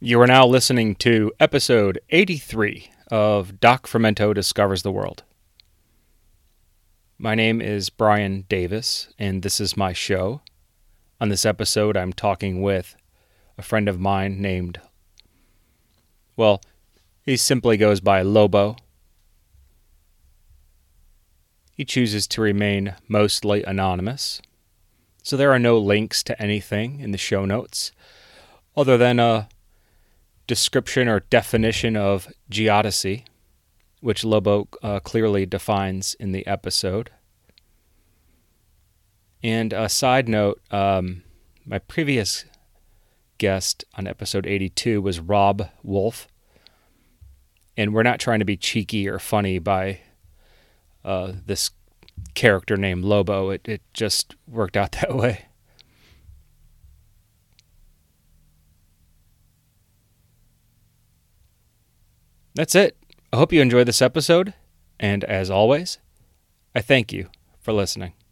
You are now listening to episode 83 of Doc Fermento Discovers the World. My name is Brian Davis, and this is my show. On this episode, I'm talking with a friend of mine named, well, he simply goes by Lobo. He chooses to remain mostly anonymous, so there are no links to anything in the show notes other than a description or definition of geodesy, which Lobo uh, clearly defines in the episode. And a side note um, my previous guest on episode 82 was Rob Wolf. And we're not trying to be cheeky or funny by uh, this character named Lobo. It, it just worked out that way. That's it. I hope you enjoyed this episode. And as always, I thank you for listening.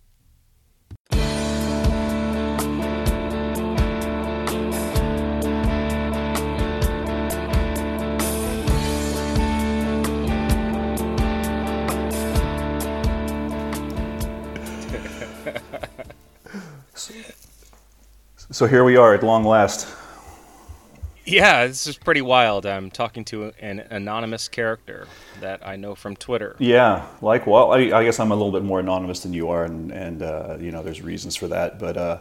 So here we are at long last. Yeah, this is pretty wild. I'm talking to an anonymous character that I know from Twitter. Yeah, like well, I, I guess I'm a little bit more anonymous than you are, and and uh, you know, there's reasons for that. But uh,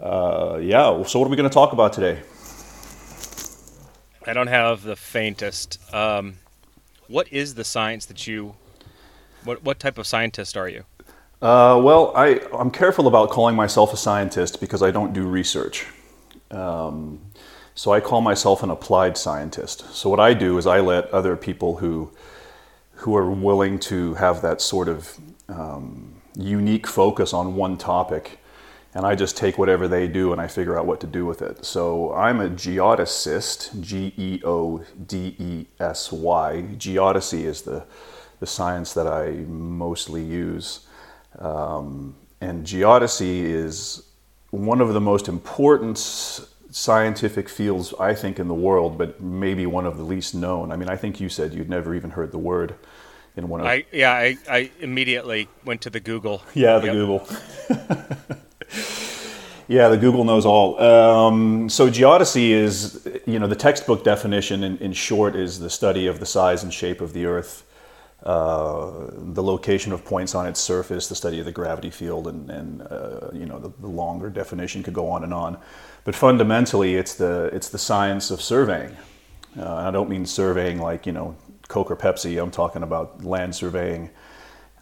uh, yeah, so what are we going to talk about today? I don't have the faintest. Um, what is the science that you? What what type of scientist are you? Uh, well, I I'm careful about calling myself a scientist because I don't do research. Um, so I call myself an applied scientist. So what I do is I let other people who who are willing to have that sort of um, unique focus on one topic, and I just take whatever they do and I figure out what to do with it. So I'm a geodesist, G E O D E S Y. Geodesy is the the science that I mostly use, um, and geodesy is one of the most important scientific fields, I think, in the world, but maybe one of the least known. I mean, I think you said you'd never even heard the word in one of. I yeah, I, I immediately went to the Google. Yeah, the yep. Google. yeah, the Google knows all. Um, so geodesy is, you know, the textbook definition in, in short is the study of the size and shape of the Earth. Uh, the location of points on its surface, the study of the gravity field, and, and uh, you know the, the, longer definition could go on and on. But fundamentally, it's the it's the science of surveying. Uh, I don't mean surveying like you know Coke or Pepsi. I'm talking about land surveying,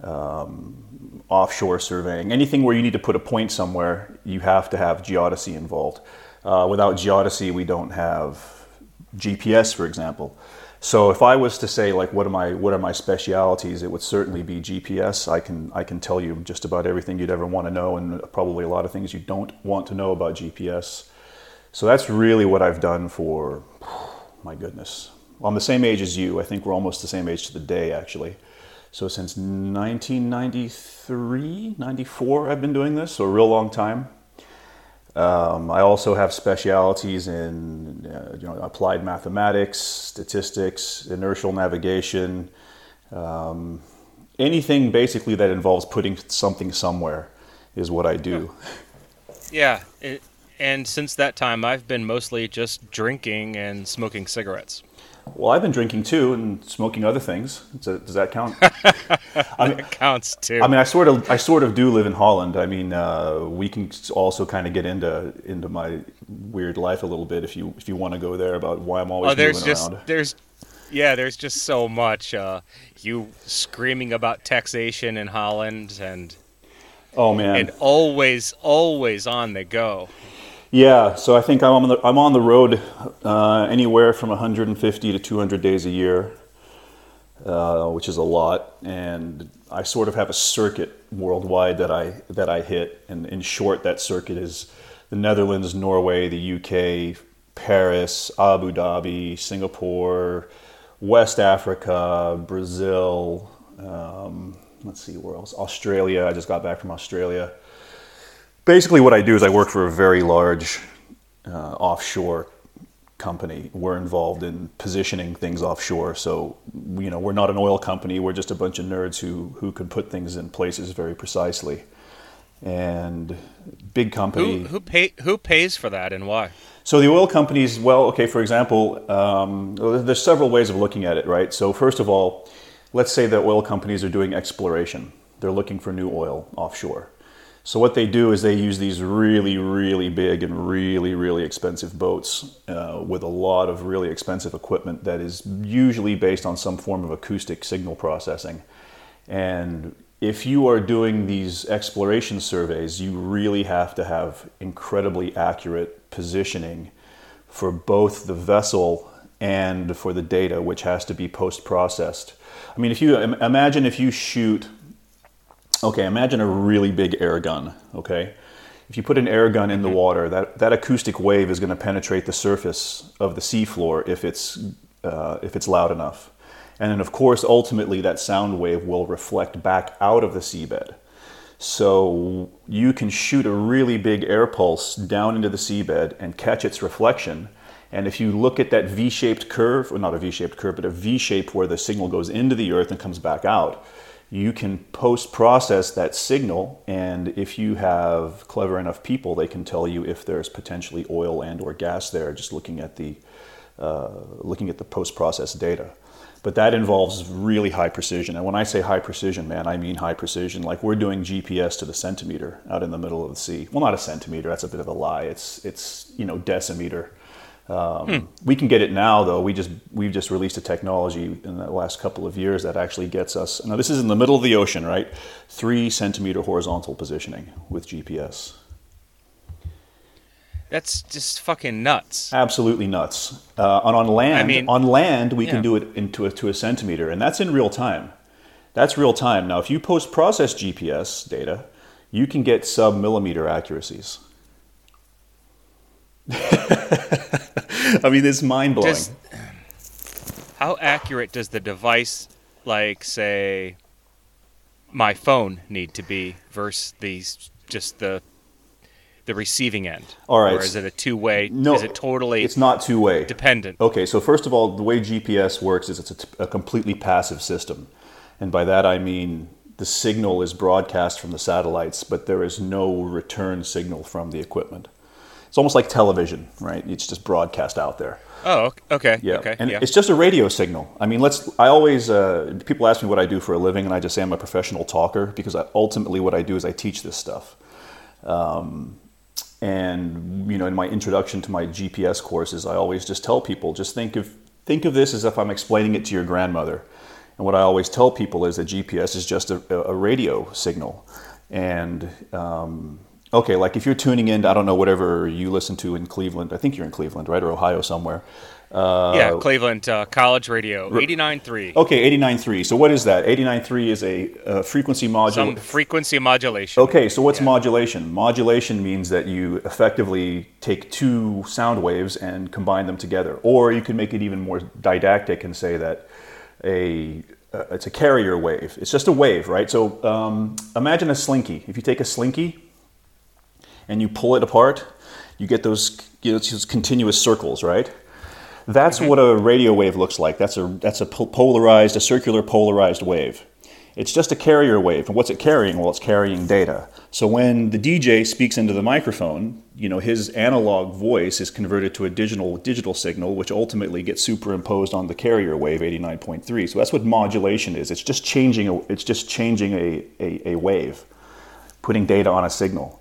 um, offshore surveying, anything where you need to put a point somewhere. You have to have geodesy involved. Uh, without geodesy, we don't have GPS, for example. So if I was to say like what are my what are my specialities, it would certainly be GPS. I can I can tell you just about everything you'd ever want to know, and probably a lot of things you don't want to know about GPS. So that's really what I've done for, my goodness. Well, I'm the same age as you. I think we're almost the same age to the day, actually. So since 1993, 94, I've been doing this, so a real long time. Um, I also have specialities in uh, you know, applied mathematics, statistics, inertial navigation, um, anything basically that involves putting something somewhere is what I do. Yeah, it, and since that time, I've been mostly just drinking and smoking cigarettes. Well, I've been drinking too and smoking other things. Does that count? I mean, it counts too. I mean, I sort of, I sort of do live in Holland. I mean, uh, we can also kind of get into into my weird life a little bit if you if you want to go there about why I'm always oh, there's moving just, around. There's, yeah, there's just so much. Uh, you screaming about taxation in Holland and oh man, and always, always on the go. Yeah, so I think I'm on the, I'm on the road uh, anywhere from 150 to 200 days a year, uh, which is a lot, and I sort of have a circuit worldwide that I that I hit. And in short, that circuit is the Netherlands, Norway, the UK, Paris, Abu Dhabi, Singapore, West Africa, Brazil. Um, let's see where else. Australia. I just got back from Australia basically what I do is I work for a very large uh, offshore company. We're involved in positioning things offshore. So, you know, we're not an oil company. We're just a bunch of nerds who, who can put things in places very precisely. And big company. Who, who, pay, who pays for that and why? So the oil companies, well, okay, for example, um, there's several ways of looking at it, right? So first of all, let's say that oil companies are doing exploration. They're looking for new oil offshore. So what they do is they use these really, really big and really, really expensive boats uh, with a lot of really expensive equipment that is usually based on some form of acoustic signal processing. And if you are doing these exploration surveys, you really have to have incredibly accurate positioning for both the vessel and for the data, which has to be post processed. I mean, if you imagine if you shoot Okay, imagine a really big air gun, okay? If you put an air gun in the mm-hmm. water, that, that acoustic wave is going to penetrate the surface of the seafloor if it's, uh, if it's loud enough. And then, of course, ultimately, that sound wave will reflect back out of the seabed. So you can shoot a really big air pulse down into the seabed and catch its reflection. And if you look at that V shaped curve, or not a V shaped curve, but a V shape where the signal goes into the earth and comes back out, you can post process that signal and if you have clever enough people they can tell you if there's potentially oil and or gas there just looking at the uh, looking at the post process data. But that involves really high precision. And when i say high precision man i mean high precision. Like we're doing gps to the centimeter out in the middle of the sea. Well not a centimeter that's a bit of a lie. It's it's you know decimeter um, hmm. We can get it now, though. We just we've just released a technology in the last couple of years that actually gets us. Now this is in the middle of the ocean, right? Three centimeter horizontal positioning with GPS. That's just fucking nuts. Absolutely nuts. Uh, and on land, I mean, on land, we yeah. can do it into a, to a centimeter, and that's in real time. That's real time. Now, if you post process GPS data, you can get sub millimeter accuracies. I mean, it's mind blowing. How accurate does the device, like say, my phone, need to be versus these just the the receiving end? All right. Or is it a two way? No, is it totally? It's not two way. Dependent. Okay, so first of all, the way GPS works is it's a, t- a completely passive system, and by that I mean the signal is broadcast from the satellites, but there is no return signal from the equipment. It's almost like television, right? It's just broadcast out there. Oh, okay. Yeah, okay. and yeah. it's just a radio signal. I mean, let's. I always uh, people ask me what I do for a living, and I just say I'm a professional talker because I, ultimately what I do is I teach this stuff. Um, and you know, in my introduction to my GPS courses, I always just tell people just think of think of this as if I'm explaining it to your grandmother. And what I always tell people is that GPS is just a, a radio signal, and um, okay, like if you're tuning in, I don't know, whatever you listen to in Cleveland, I think you're in Cleveland, right? Or Ohio somewhere. Uh, yeah, Cleveland uh, College Radio, 89.3. Okay, 89.3. So what is that? 89.3 is a, a frequency modulation. Some frequency modulation. Okay, so what's yeah. modulation? Modulation means that you effectively take two sound waves and combine them together. Or you can make it even more didactic and say that a uh, it's a carrier wave. It's just a wave, right? So um, imagine a slinky. If you take a slinky and you pull it apart, you get those, you know, those continuous circles, right? That's mm-hmm. what a radio wave looks like. That's a, that's a polarized, a circular polarized wave. It's just a carrier wave. And what's it carrying? Well, it's carrying data. So when the DJ speaks into the microphone, you know, his analog voice is converted to a digital digital signal, which ultimately gets superimposed on the carrier wave 89.3. So that's what modulation is. It's just changing a, it's just changing a, a, a wave, putting data on a signal.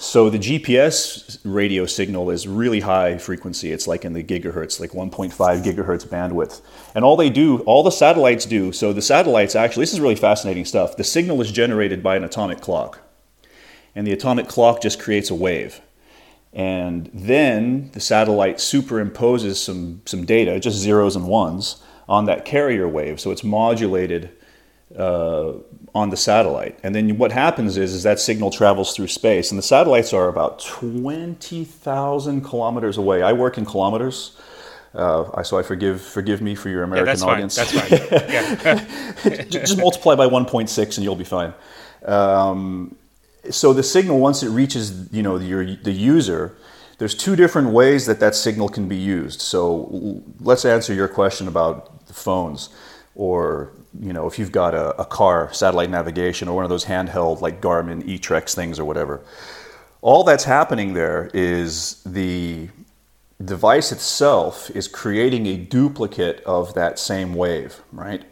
So the GPS radio signal is really high frequency. It's like in the gigahertz, like 1.5 gigahertz bandwidth. And all they do, all the satellites do, so the satellites actually, this is really fascinating stuff. The signal is generated by an atomic clock. And the atomic clock just creates a wave. And then the satellite superimposes some, some data, just zeros and ones, on that carrier wave. So it's modulated uh, on the satellite. And then what happens is, is that signal travels through space. And the satellites are about 20,000 kilometers away. I work in kilometers. Uh, so I forgive forgive me for your American yeah, that's audience. Fine. That's fine. Just multiply by 1.6 and you'll be fine. Um, so the signal, once it reaches you know your, the user, there's two different ways that that signal can be used. So let's answer your question about the phones, or you know, if you've got a, a car, satellite navigation, or one of those handheld like Garmin eTrex things or whatever. All that's happening there is the device itself is creating a duplicate of that same wave, right?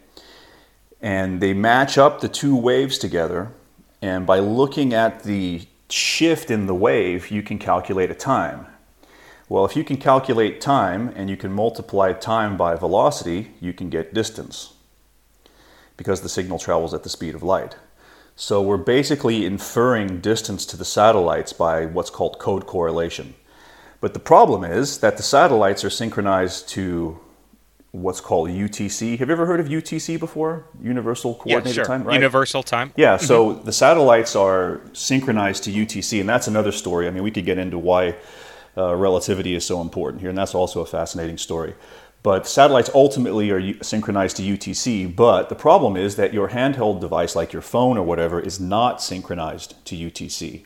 And they match up the two waves together, and by looking at the shift in the wave, you can calculate a time. Well, if you can calculate time and you can multiply time by velocity, you can get distance because the signal travels at the speed of light. So we're basically inferring distance to the satellites by what's called code correlation. But the problem is that the satellites are synchronized to what's called UTC. Have you ever heard of UTC before? Universal Coordinated yeah, sure. Time, right? Universal time. Yeah, so the satellites are synchronized to UTC, and that's another story. I mean, we could get into why uh, relativity is so important here, and that's also a fascinating story. But satellites ultimately are synchronized to UTC, but the problem is that your handheld device, like your phone or whatever, is not synchronized to UTC.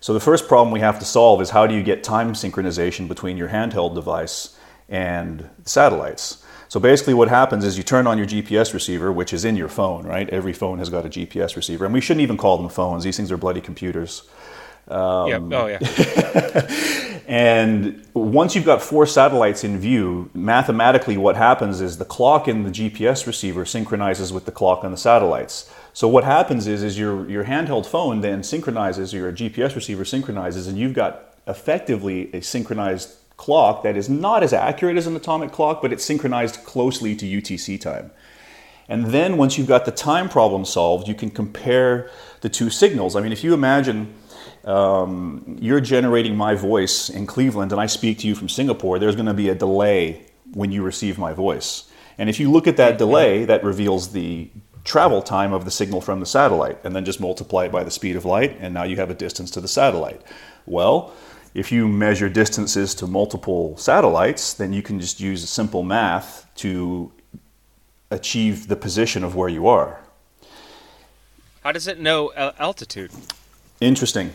So the first problem we have to solve is how do you get time synchronization between your handheld device and satellites? So basically, what happens is you turn on your GPS receiver, which is in your phone, right? Every phone has got a GPS receiver, and we shouldn't even call them phones. These things are bloody computers. Um, yep. Oh, yeah. and once you've got four satellites in view, mathematically, what happens is the clock in the GPS receiver synchronizes with the clock on the satellites. So what happens is, is your your handheld phone then synchronizes, your GPS receiver synchronizes, and you've got effectively a synchronized clock that is not as accurate as an atomic clock, but it's synchronized closely to UTC time. And then once you've got the time problem solved, you can compare the two signals. I mean, if you imagine um, you're generating my voice in Cleveland and I speak to you from Singapore, there's going to be a delay when you receive my voice. And if you look at that delay, that reveals the travel time of the signal from the satellite, and then just multiply it by the speed of light, and now you have a distance to the satellite. Well, if you measure distances to multiple satellites, then you can just use simple math to achieve the position of where you are. How does it know altitude? Interesting.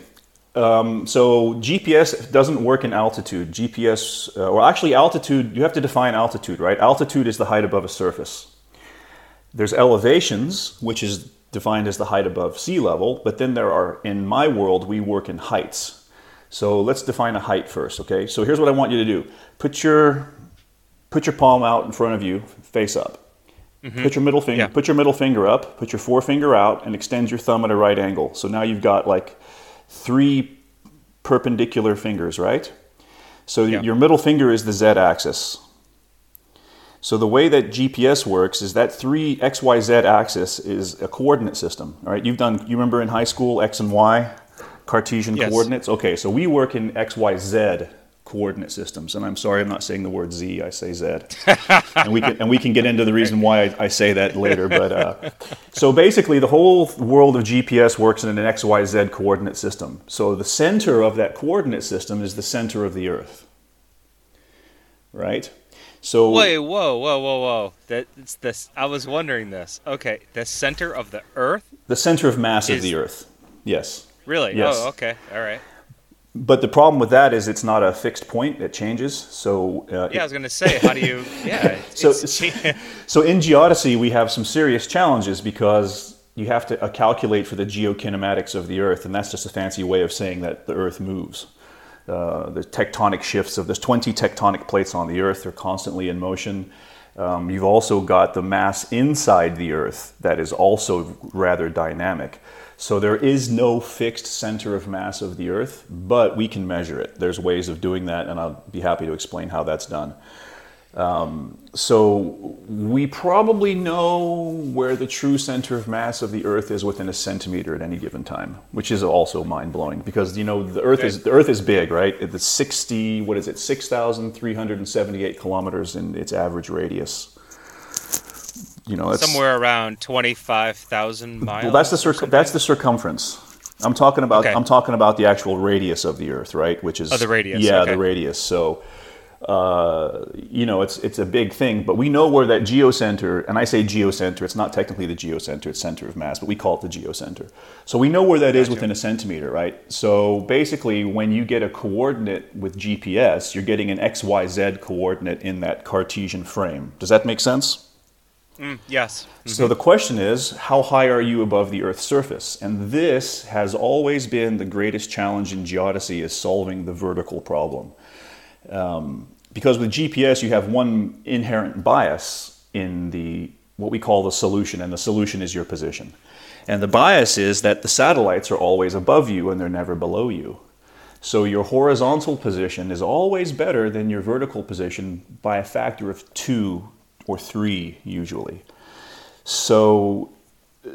Um, so GPS doesn't work in altitude. GPS, uh, or actually altitude, you have to define altitude, right? Altitude is the height above a surface. There's elevations, which is defined as the height above sea level, but then there are, in my world, we work in heights. So let's define a height first, okay? So here's what I want you to do. Put your, put your palm out in front of you, face up. Mm-hmm. Put your middle finger, yeah. put your middle finger up, put your forefinger out, and extend your thumb at a right angle. So now you've got like three perpendicular fingers, right? So yeah. your middle finger is the z-axis. So the way that GPS works is that three x, y, z axis is a coordinate system. All right, you've done. You remember in high school x and y, Cartesian yes. coordinates. Okay, so we work in x, y, z coordinate systems. And I'm sorry, I'm not saying the word Z, I say Z. and, we can, and we can get into the reason why I, I say that later. But uh, so basically, the whole world of GPS works in an XYZ coordinate system. So the center of that coordinate system is the center of the Earth. Right? So wait, whoa, whoa, whoa, whoa! That's this. I was wondering this. Okay, the center of the Earth. The center of mass is, of the Earth. Yes. Really? Yes. Oh, okay. All right. But the problem with that is it's not a fixed point; it changes. So uh, yeah, I was going to say, how do you? Yeah. so so in geodesy, we have some serious challenges because you have to uh, calculate for the geokinematics of the Earth, and that's just a fancy way of saying that the Earth moves. Uh, the tectonic shifts of there's 20 tectonic plates on the Earth; they're constantly in motion. Um, you've also got the mass inside the Earth that is also rather dynamic. So there is no fixed center of mass of the Earth, but we can measure it. There's ways of doing that, and I'll be happy to explain how that's done. Um, so we probably know where the true center of mass of the Earth is within a centimeter at any given time, which is also mind blowing because you know the Earth is the Earth is big, right? It's 60, what is it, 6,378 kilometers in its average radius you know, somewhere around twenty five thousand miles. Well, that's the circ- that's the circumference. I'm talking about okay. I'm talking about the actual radius of the Earth, right? Which is oh, the radius. Yeah, okay. the radius. So uh, you know, it's it's a big thing. But we know where that geocenter, and I say geocenter, it's not technically the geocenter, it's center of mass, but we call it the geocenter. So we know where that is within a centimeter, right? So basically, when you get a coordinate with GPS, you're getting an x, y, z coordinate in that Cartesian frame. Does that make sense? Mm, yes. Mm-hmm. So the question is, how high are you above the Earth's surface? And this has always been the greatest challenge in geodesy is solving the vertical problem. Um, because with GPS, you have one inherent bias in the what we call the solution, and the solution is your position. And the bias is that the satellites are always above you and they're never below you. So your horizontal position is always better than your vertical position by a factor of two or three, usually. So,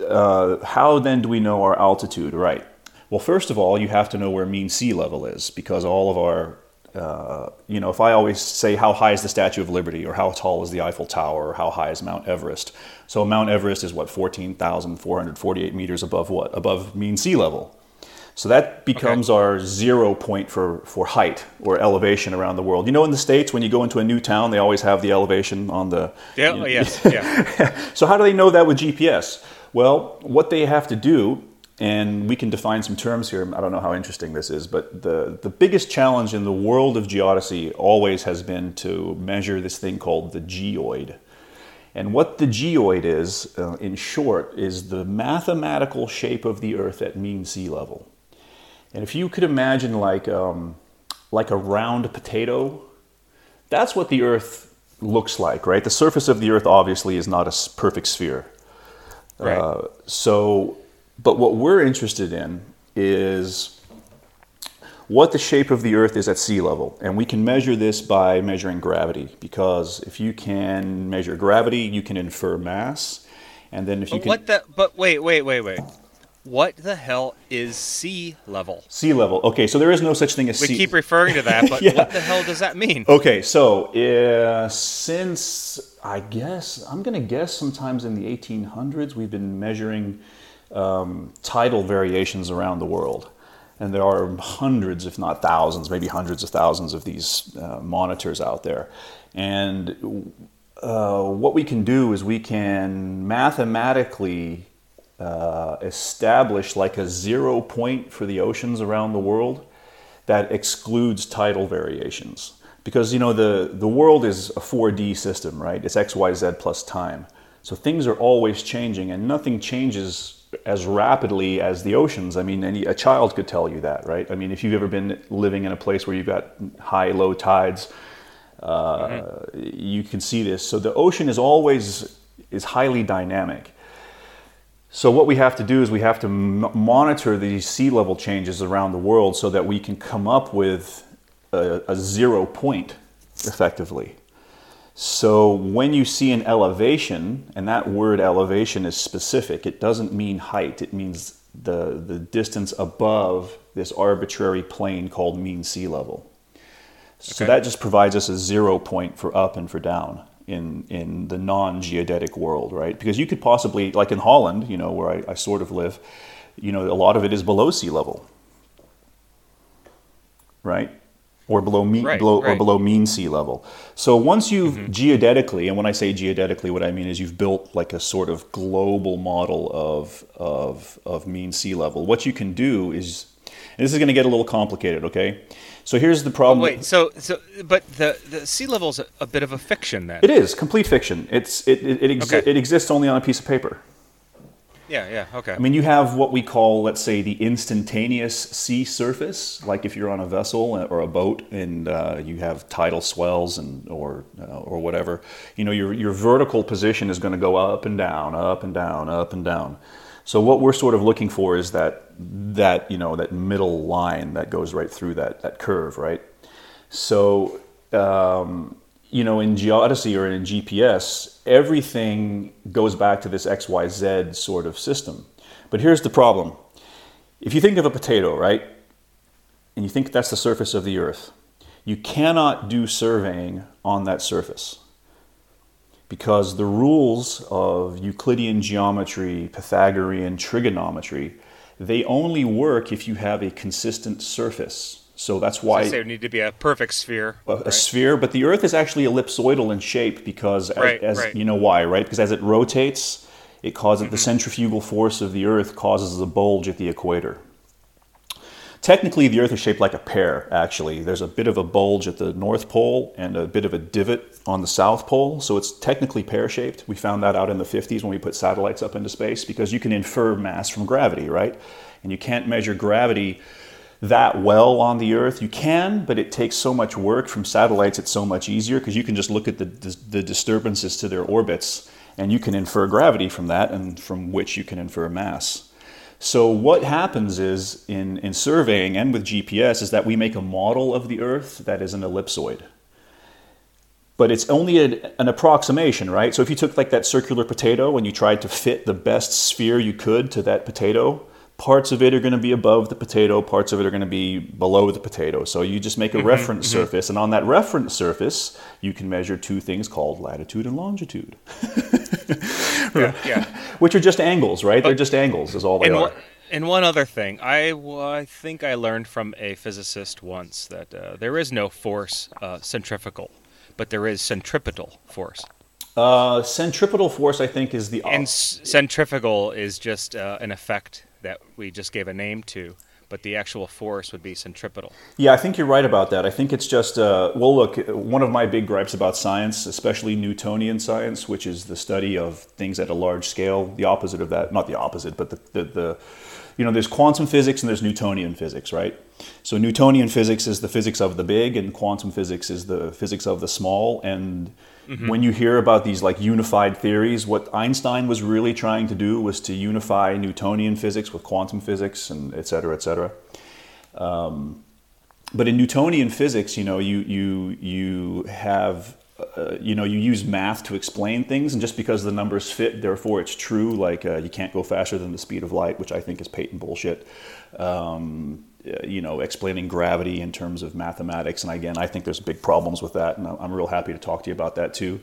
uh, how then do we know our altitude? Right. Well, first of all, you have to know where mean sea level is because all of our uh, you know, if I always say how high is the Statue of Liberty or how tall is the Eiffel Tower or how high is Mount Everest. So Mount Everest is what 14,448 meters above what? Above mean sea level. So that becomes okay. our zero point for, for height or elevation around the world. You know, in the States, when you go into a new town, they always have the elevation on the. Yeah, you know, yes, yeah. so, how do they know that with GPS? Well, what they have to do and we can define some terms here. I don't know how interesting this is, but the, the biggest challenge in the world of geodesy always has been to measure this thing called the geoid. And what the geoid is, uh, in short, is the mathematical shape of the Earth at mean sea level. And if you could imagine like, um, like a round potato, that's what the Earth looks like, right? The surface of the Earth obviously is not a perfect sphere. Right. Uh, so but what we're interested in is what the shape of the Earth is at sea level. And we can measure this by measuring gravity, because if you can measure gravity, you can infer mass. And then if but you can. What the, but wait, wait, wait, wait. What the hell is sea level? Sea level. Okay, so there is no such thing as we sea. We keep referring to that, but yeah. what the hell does that mean? Okay, so uh, since I guess I'm going to guess sometimes in the 1800s, we've been measuring um, tidal variations around the world. And there are hundreds, if not thousands, maybe hundreds of thousands of these uh, monitors out there. And uh, what we can do is we can mathematically uh, establish like a zero point for the oceans around the world that excludes tidal variations. Because you know the, the world is a 4D system, right? It's x, y, z plus time. So things are always changing, and nothing changes as rapidly as the oceans. I mean, any, a child could tell you that, right? I mean, if you've ever been living in a place where you've got high, low tides, uh, mm-hmm. you can see this. So the ocean is always is highly dynamic. So what we have to do is we have to m- monitor these sea level changes around the world so that we can come up with a, a zero point effectively. So when you see an elevation, and that word elevation is specific, it doesn't mean height, it means the, the distance above this arbitrary plane called mean sea level. So okay. that just provides us a zero point for up and for down in, in the non geodetic world, right? Because you could possibly, like in Holland, you know, where I, I sort of live, you know, a lot of it is below sea level, right? or below mean right, below, right. or below mean sea level. So once you've mm-hmm. geodetically, and when I say geodetically, what I mean is you've built like a sort of global model of of of mean sea level. What you can do is, and this is going to get a little complicated, okay? So here's the problem. Oh, wait, so so but the the sea level is a, a, bit of a fiction then. It is complete fiction. It's it it, it, exi- okay. it exists only on a piece of paper. Yeah, yeah, okay. I mean, you have what we call, let's say, the instantaneous sea surface, like if you're on a vessel or a boat and uh, you have tidal swells and or uh, or whatever. You know, your your vertical position is going to go up and down, up and down, up and down. So what we're sort of looking for is that that you know that middle line that goes right through that that curve, right? So um, you know, in geodesy or in GPS, everything goes back to this XYZ sort of system. But here's the problem. If you think of a potato, right, and you think that's the surface of the earth, you cannot do surveying on that surface because the rules of Euclidean geometry, Pythagorean trigonometry, they only work if you have a consistent surface. So that's why so it would need to be a perfect sphere. A, right? sphere, but the Earth is actually ellipsoidal in shape because, right, as, right. you know why, right? Because as it rotates, it causes mm-hmm. the centrifugal force of the Earth causes a bulge at the equator. Technically, the Earth is shaped like a pear, actually. There's a bit of a bulge at the North Pole and a bit of a divot on the South Pole, so it's technically pear shaped. We found that out in the 50s when we put satellites up into space because you can infer mass from gravity, right? And you can't measure gravity that well on the Earth. You can, but it takes so much work from satellites, it's so much easier because you can just look at the, the disturbances to their orbits and you can infer gravity from that, and from which you can infer mass. So what happens is in, in surveying and with GPS is that we make a model of the Earth that is an ellipsoid. But it's only a, an approximation, right? So if you took like that circular potato and you tried to fit the best sphere you could to that potato, parts of it are going to be above the potato, parts of it are going to be below the potato. So you just make a mm-hmm, reference mm-hmm. surface, and on that reference surface, you can measure two things called latitude and longitude. yeah, yeah. Which are just angles, right? But, They're just angles, is all they and are. One, and one other thing, I, I think I learned from a physicist once that uh, there is no force uh, centrifugal, but there is centripetal force. Uh, centripetal force, I think, is the. And centrifugal is just uh, an effect that we just gave a name to but the actual force would be centripetal. Yeah, I think you're right about that. I think it's just, uh, well, look, one of my big gripes about science, especially Newtonian science, which is the study of things at a large scale, the opposite of that, not the opposite, but the, the, the you know, there's quantum physics and there's Newtonian physics, right? So Newtonian physics is the physics of the big, and quantum physics is the physics of the small. And Mm-hmm. When you hear about these like unified theories, what Einstein was really trying to do was to unify Newtonian physics with quantum physics and et cetera, et cetera. Um, but in Newtonian physics, you know, you you you have uh, you know you use math to explain things, and just because the numbers fit, therefore it's true. Like uh, you can't go faster than the speed of light, which I think is patent bullshit. Um, you know, explaining gravity in terms of mathematics. And again, I think there's big problems with that, and I'm real happy to talk to you about that too.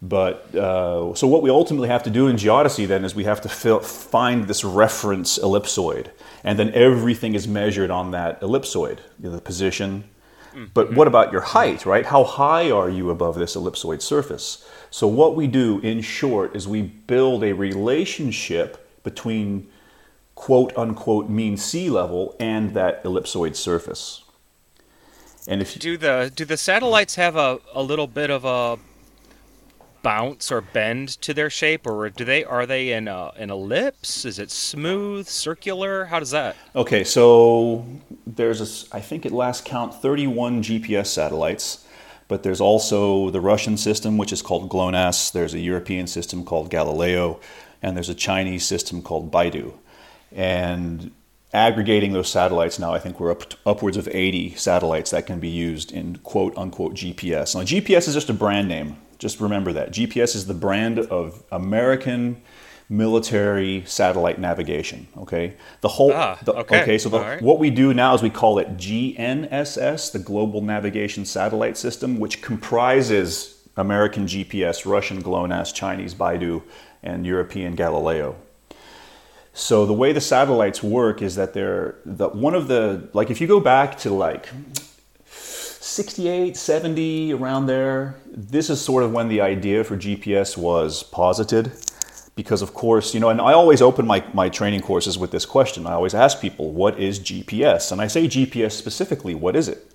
But uh, so what we ultimately have to do in geodesy then is we have to fill, find this reference ellipsoid, and then everything is measured on that ellipsoid, you know, the position. Mm-hmm. But what about your height, right? How high are you above this ellipsoid surface? So what we do, in short, is we build a relationship between quote unquote mean sea level and that ellipsoid surface. And if do the do the satellites have a, a little bit of a bounce or bend to their shape, or do they are they in a, an ellipse? Is it smooth, circular? How does that? Okay, so there's a, I think at last count 31 GPS satellites, but there's also the Russian system which is called GLONASS. There's a European system called Galileo, and there's a Chinese system called BeiDou and aggregating those satellites now, I think we're up upwards of 80 satellites that can be used in quote unquote GPS. Now, GPS is just a brand name. Just remember that. GPS is the brand of American military satellite navigation. Okay, the whole. Ah, the, okay. okay. So the, right. what we do now is we call it GNSS, the Global Navigation Satellite System, which comprises American GPS, Russian GLONASS, Chinese BeiDou, and European Galileo. So the way the satellites work is that they're the, one of the like if you go back to like 68, 70 around there, this is sort of when the idea for GPS was posited because of course, you know, and I always open my, my training courses with this question. I always ask people, what is GPS? And I say GPS specifically, what is it?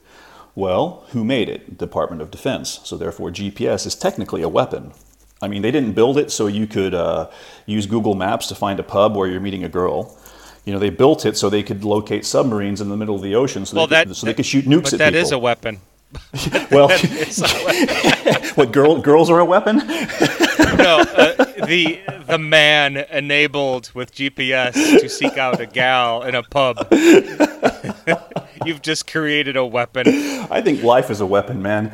Well, who made it? Department of Defense. So therefore GPS is technically a weapon. I mean, they didn't build it so you could uh, use Google Maps to find a pub where you're meeting a girl. You know, they built it so they could locate submarines in the middle of the ocean, so, well, they, could, so they could shoot nukes but at that people. That is a weapon. well, weapon. what girl, girls are a weapon? no, uh, the the man enabled with GPS to seek out a gal in a pub. You've just created a weapon. I think life is a weapon, man.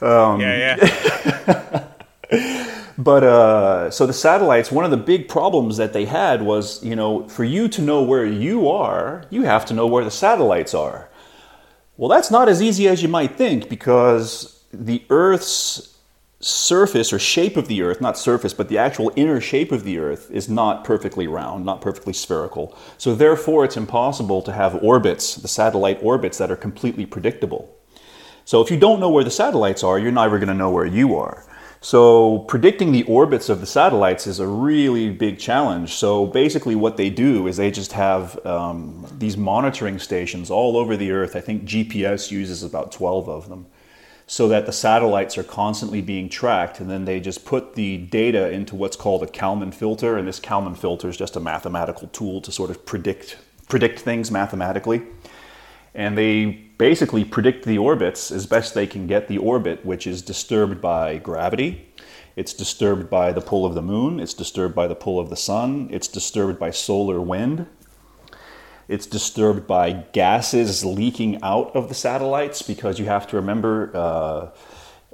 Um, yeah, yeah but uh, so the satellites, one of the big problems that they had was, you know, for you to know where you are, you have to know where the satellites are. Well, that's not as easy as you might think because the Earth's surface or shape of the Earth, not surface, but the actual inner shape of the Earth is not perfectly round, not perfectly spherical. So therefore, it's impossible to have orbits, the satellite orbits, that are completely predictable. So if you don't know where the satellites are, you're never going to know where you are. So predicting the orbits of the satellites is a really big challenge. So basically, what they do is they just have um, these monitoring stations all over the Earth. I think GPS uses about 12 of them so that the satellites are constantly being tracked. And then they just put the data into what's called a Kalman filter. And this Kalman filter is just a mathematical tool to sort of predict, predict things mathematically. And they basically predict the orbits as best they can get the orbit, which is disturbed by gravity. It's disturbed by the pull of the moon. It's disturbed by the pull of the sun. It's disturbed by solar wind. It's disturbed by gases leaking out of the satellites because you have to remember uh,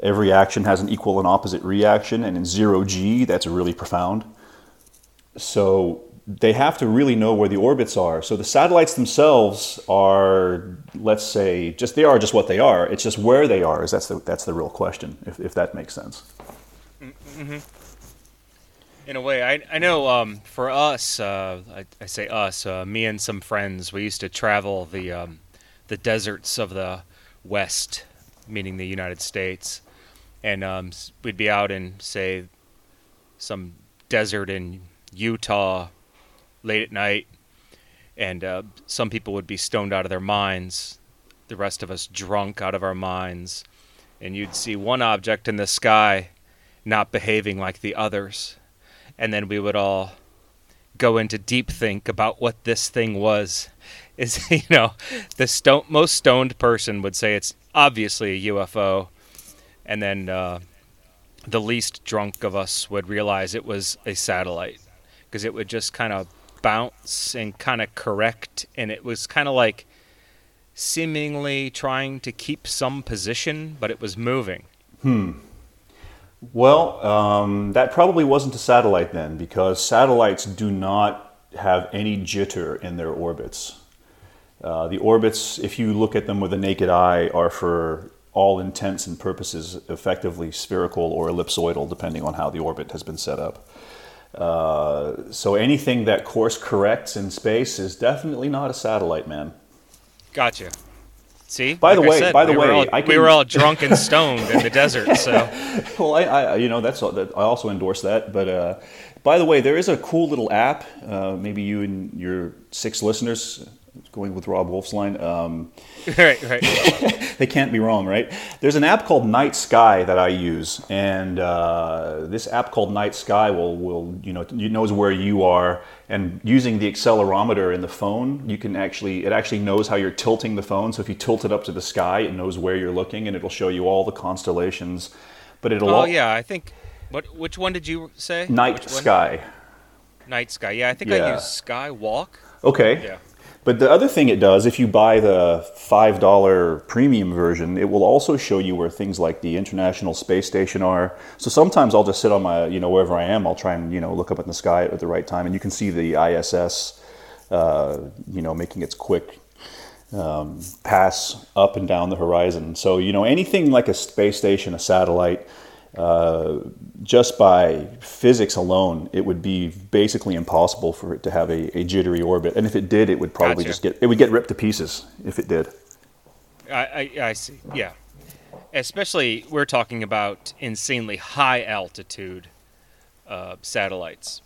every action has an equal and opposite reaction, and in zero G, that's really profound. So they have to really know where the orbits are. So the satellites themselves are, let's say, just they are just what they are. It's just where they are is that's the that's the real question, if, if that makes sense. Mm-hmm in a way. I I know um, for us, uh, I, I, say us, uh, me and some friends, we used to travel the um, the deserts of the West, meaning the United States, and um, we'd be out in say some desert in Utah late at night, and uh, some people would be stoned out of their minds, the rest of us drunk out of our minds, and you'd see one object in the sky not behaving like the others and then we would all go into deep think about what this thing was. Is you know, the stone most stoned person would say it's obviously a UFO, and then uh, the least drunk of us would realize it was a satellite because it would just kind of bounce and kind of correct, and it was kind of like seemingly trying to keep some position, but it was moving. Hmm. Well, um, that probably wasn't a satellite then, because satellites do not have any jitter in their orbits. Uh, the orbits, if you look at them with a naked eye, are for all intents and purposes effectively spherical or ellipsoidal, depending on how the orbit has been set up. Uh, so anything that course corrects in space is definitely not a satellite, man. Gotcha. See, by like the way, said, by the we way, all, can... we were all drunk and stoned in the desert. So, well, I, I, you know, that's that, I also endorse that. But uh, by the way, there is a cool little app. Uh, maybe you and your six listeners going with Rob Wolf's line. Um, right, right. they can't be wrong, right? There's an app called Night Sky that I use, and uh, this app called Night Sky will will you know it knows where you are, and using the accelerometer in the phone, you can actually it actually knows how you're tilting the phone. So if you tilt it up to the sky, it knows where you're looking, and it'll show you all the constellations. But it'll. Oh all, yeah, I think. What which one did you say? Night Sky. Night Sky. Yeah, I think yeah. I use Skywalk. Okay. Yeah. But the other thing it does, if you buy the $5 premium version, it will also show you where things like the International Space Station are. So sometimes I'll just sit on my, you know, wherever I am, I'll try and, you know, look up in the sky at the right time. And you can see the ISS, uh, you know, making its quick um, pass up and down the horizon. So, you know, anything like a space station, a satellite, uh, just by physics alone, it would be basically impossible for it to have a, a jittery orbit. And if it did, it would probably gotcha. just get it would get ripped to pieces if it did. I, I, I see. Yeah, especially we're talking about insanely high altitude uh, satellites.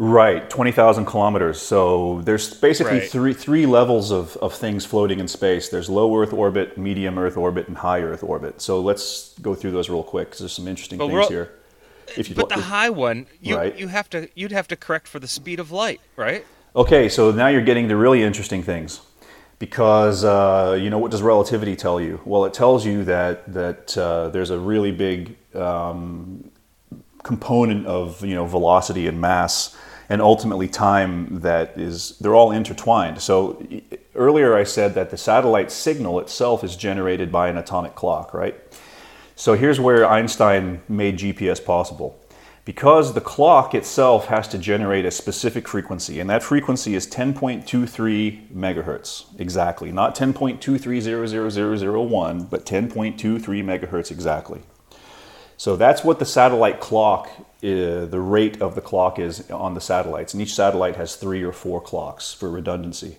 Right, 20,000 kilometers. So there's basically right. three, three levels of, of things floating in space. There's low Earth orbit, medium Earth orbit, and high Earth orbit. So let's go through those real quick because there's some interesting but things here. If you but the high one, you, right. you have to, you'd have to correct for the speed of light, right? Okay, so now you're getting to really interesting things. Because, uh, you know, what does relativity tell you? Well, it tells you that, that uh, there's a really big um, component of, you know, velocity and mass and ultimately time that is they're all intertwined. So earlier i said that the satellite signal itself is generated by an atomic clock right? So here's where einstein made gps possible. Because the clock itself has to generate a specific frequency and that frequency is 10.23 megahertz exactly. Not 10.230001 but 10.23 megahertz exactly So that's what the satellite clock, uh, the rate of the clock is on the satellites. And each satellite has three or four clocks for redundancy.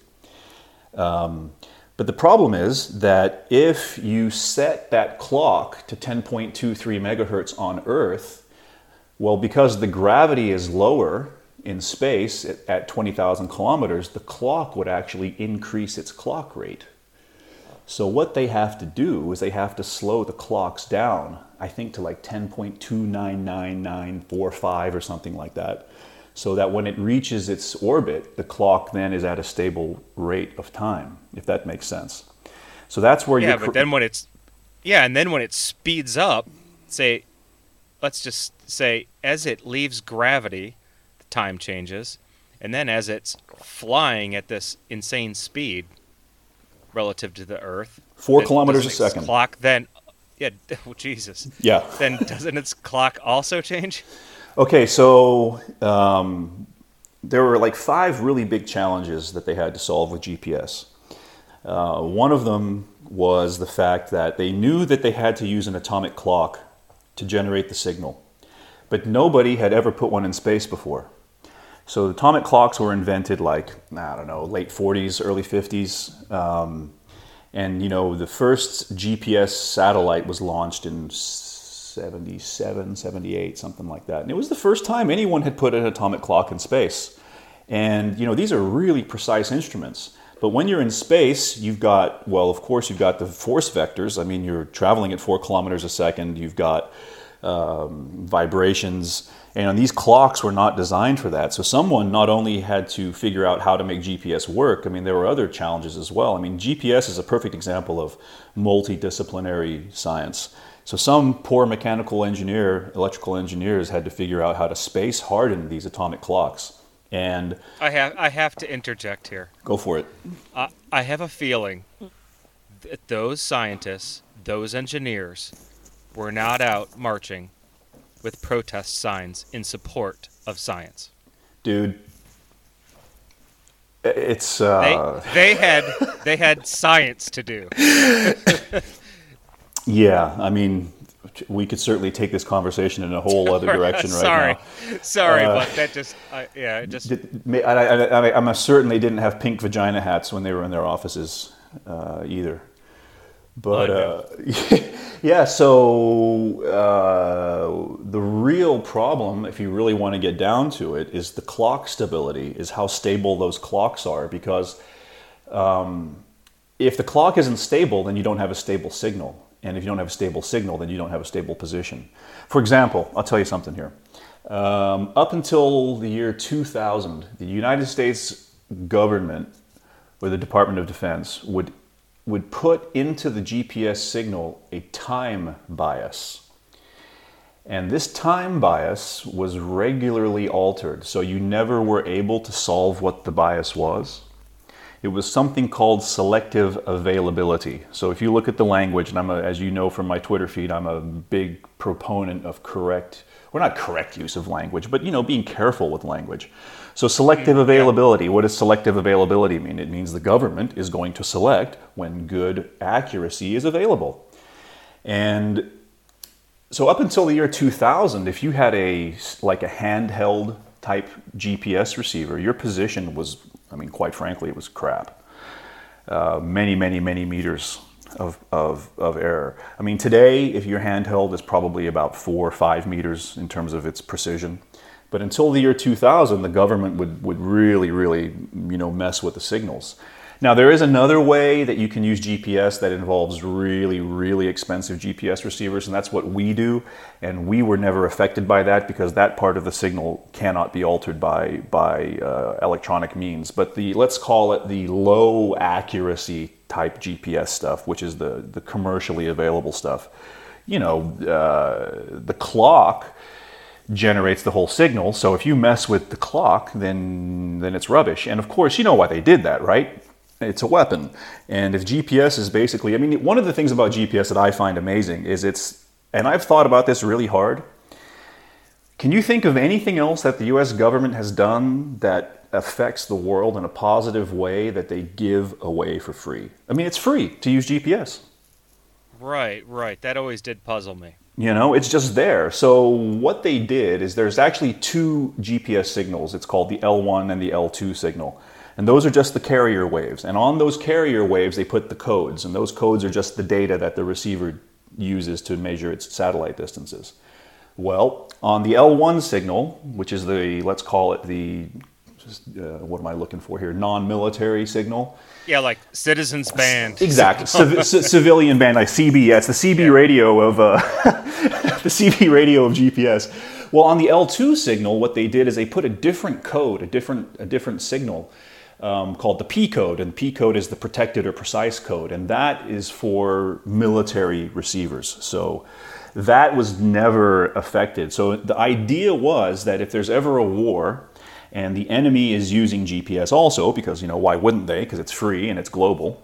Um, but the problem is that if you set that clock to 10.23 megahertz on Earth, well, because the gravity is lower in space at 20,000 kilometers, the clock would actually increase its clock rate. So what they have to do is they have to slow the clocks down, I think to like 10.299945 or something like that, so that when it reaches its orbit, the clock then is at a stable rate of time, if that makes sense. So that's where yeah, you but then when it's yeah, and then when it speeds up, say let's just say as it leaves gravity, the time changes, and then as it's flying at this insane speed, relative to the Earth. Four kilometers a second. Clock then, yeah, oh, Jesus. Yeah. Then doesn't its clock also change? Okay, so um, there were like five really big challenges that they had to solve with GPS. Uh, one of them was the fact that they knew that they had to use an atomic clock to generate the signal, but nobody had ever put one in space before. So atomic clocks were invented like I don't know, late 40s, early 50s, um, and you know the first GPS satellite was launched in 77, 78, something like that, and it was the first time anyone had put an atomic clock in space. And you know these are really precise instruments. But when you're in space, you've got well, of course, you've got the force vectors. I mean, you're traveling at four kilometers a second. You've got um, vibrations and these clocks were not designed for that. So someone not only had to figure out how to make GPS work, I mean, there were other challenges as well. I mean, GPS is a perfect example of multidisciplinary science. So some poor mechanical engineer, electrical engineers had to figure out how to space harden these atomic clocks. And I have I have to interject here. Go for it. I, I have a feeling that those scientists, those engineers, were not out marching with protest signs in support of science. Dude, it's uh... they, they had they had science to do. yeah, I mean, we could certainly take this conversation in a whole other direction right Sorry. now. Sorry, uh, but that just uh, yeah, just. I, I, I, I, certainly didn't have pink vagina hats when they were in their offices uh, either. But uh, yeah, so uh, the real problem, if you really want to get down to it, is the clock stability, is how stable those clocks are. Because um, if the clock isn't stable, then you don't have a stable signal. And if you don't have a stable signal, then you don't have a stable position. For example, I'll tell you something here. Um, up until the year 2000, the United States government, or the Department of Defense, would would put into the GPS signal a time bias. And this time bias was regularly altered, so you never were able to solve what the bias was. It was something called selective availability. So if you look at the language, and I'm a, as you know from my Twitter feed, I'm a big proponent of correct, or not correct use of language, but you know, being careful with language. So selective availability, what does selective availability mean? It means the government is going to select when good accuracy is available. And so up until the year 2000, if you had a like a handheld type GPS receiver, your position was, I mean, quite frankly, it was crap. Uh, many, many, many meters of, of, of error. I mean, today, if your handheld is probably about four or five meters in terms of its precision. But until the year 2000, the government would, would really, really, you know, mess with the signals. Now, there is another way that you can use GPS that involves really, really expensive GPS receivers, and that's what we do. And we were never affected by that because that part of the signal cannot be altered by, by uh, electronic means. But the let's call it the low accuracy type GPS stuff, which is the, the commercially available stuff. You know, uh, the clock generates the whole signal. So if you mess with the clock, then then it's rubbish. And of course, you know why they did that, right? It's a weapon. And if GPS is basically, I mean, one of the things about GPS that I find amazing is it's, and I've thought about this really hard. Can you think of anything else that the US government has done that affects the world in a positive way that they give away for free? I mean, it's free to use GPS. Right, right. That always did puzzle me. You know, it's just there. So what they did is there's actually two GPS signals. It's called the L1 and the L2 signal. And those are just the carrier waves. And on those carrier waves, they put the codes. And those codes are just the data that the receiver uses to measure its satellite distances. Well, on the L1 signal, which is the, let's call it the, uh, what am I looking for here? Non military signal. Yeah, like Citizens Band. Exactly. C- civilian band, like CB. Yeah, it's the CB yeah. radio of, uh, the CB radio of GPS. Well, on the L2 signal, what they did is they put a different code, a different, a different signal um, called the P code, and the P code is the protected or precise code, and that is for military receivers. So that was never affected. So the idea was that if there's ever a war and the enemy is using GPS also, because you know why wouldn't they? Because it's free and it's global.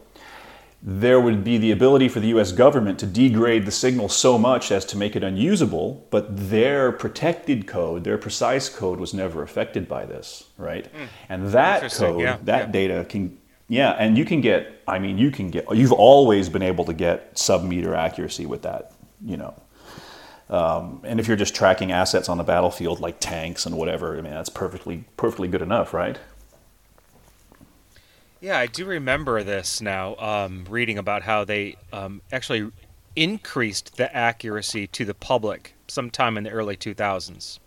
There would be the ability for the U.S. government to degrade the signal so much as to make it unusable, but their protected code, their precise code, was never affected by this, right? Mm. And that code, yeah. that yeah. data can yeah, and you can get, I mean, you can get, you've always been able to get sub meter accuracy with that, you know. Um, and if you're just tracking assets on the battlefield like tanks and whatever, I mean that's perfectly perfectly good enough, right? Yeah, I do remember this now. Um, reading about how they um, actually increased the accuracy to the public sometime in the early 2000s,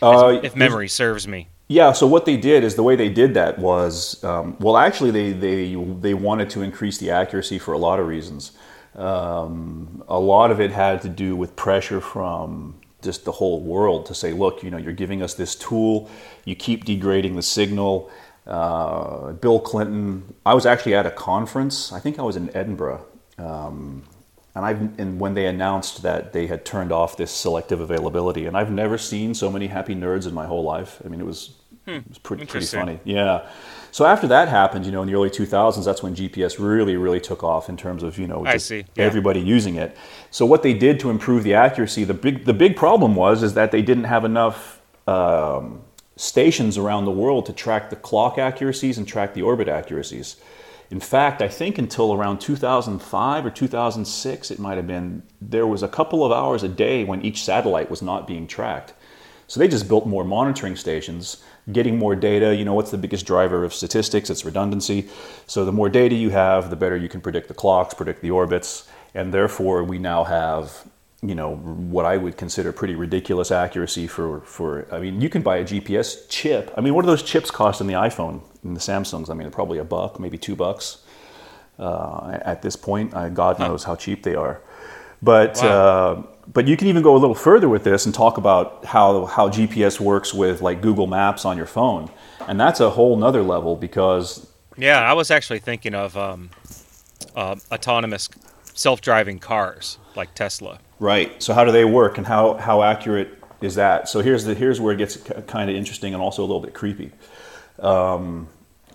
uh, if memory serves me. Yeah, so what they did is the way they did that was, um, well, actually, they, they, they wanted to increase the accuracy for a lot of reasons. Um, a lot of it had to do with pressure from just the whole world to say, look, you know, you're giving us this tool, you keep degrading the signal. Uh, Bill Clinton, I was actually at a conference, I think I was in Edinburgh, um, and I've, and when they announced that they had turned off this selective availability, and I've never seen so many happy nerds in my whole life. I mean, it was hmm. it was pretty pretty funny. Yeah. So after that happened, you know, in the early 2000s, that's when GPS really, really took off in terms of, you know, yeah. everybody using it. So what they did to improve the accuracy, the big, the big problem was is that they didn't have enough um, stations around the world to track the clock accuracies and track the orbit accuracies. In fact, I think until around 2005 or 2006, it might have been, there was a couple of hours a day when each satellite was not being tracked. So they just built more monitoring stations getting more data. You know, what's the biggest driver of statistics? It's redundancy. So the more data you have, the better you can predict the clocks, predict the orbits, and therefore we now have you know what I would consider pretty ridiculous accuracy for for I mean you can buy a GPS chip. I mean what do those chips cost in the iPhone and the Samsungs? I mean probably a buck, maybe two bucks uh, at this point. Uh, God knows how cheap they are. But wow. uh, but you can even go a little further with this and talk about how how GPS works with like Google Maps on your phone, and that's a whole nother level because. Yeah, I was actually thinking of um, uh, autonomous self-driving cars like Tesla. Right. So how do they work, and how how accurate is that? So here's the here's where it gets kind of interesting and also a little bit creepy. Um,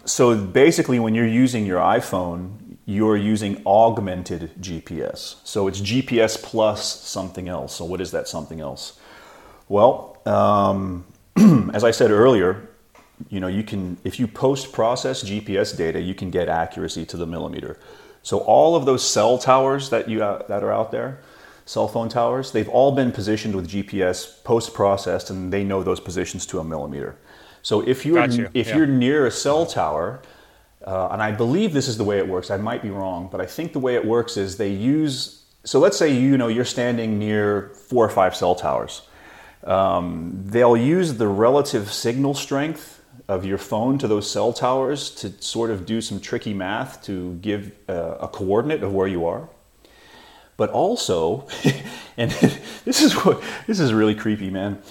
so basically, when you're using your iPhone, you're using augmented GPS. So it's GPS plus something else. So, what is that something else? Well, um, as I said earlier, you know, you can, if you post process GPS data, you can get accuracy to the millimeter. So, all of those cell towers that, you, uh, that are out there, cell phone towers, they've all been positioned with GPS post processed and they know those positions to a millimeter. So, if you're, you. if yeah. you're near a cell tower, uh, and I believe this is the way it works. I might be wrong, but I think the way it works is they use. So let's say you know you're standing near four or five cell towers. Um, they'll use the relative signal strength of your phone to those cell towers to sort of do some tricky math to give uh, a coordinate of where you are. But also, and this is what this is really creepy, man.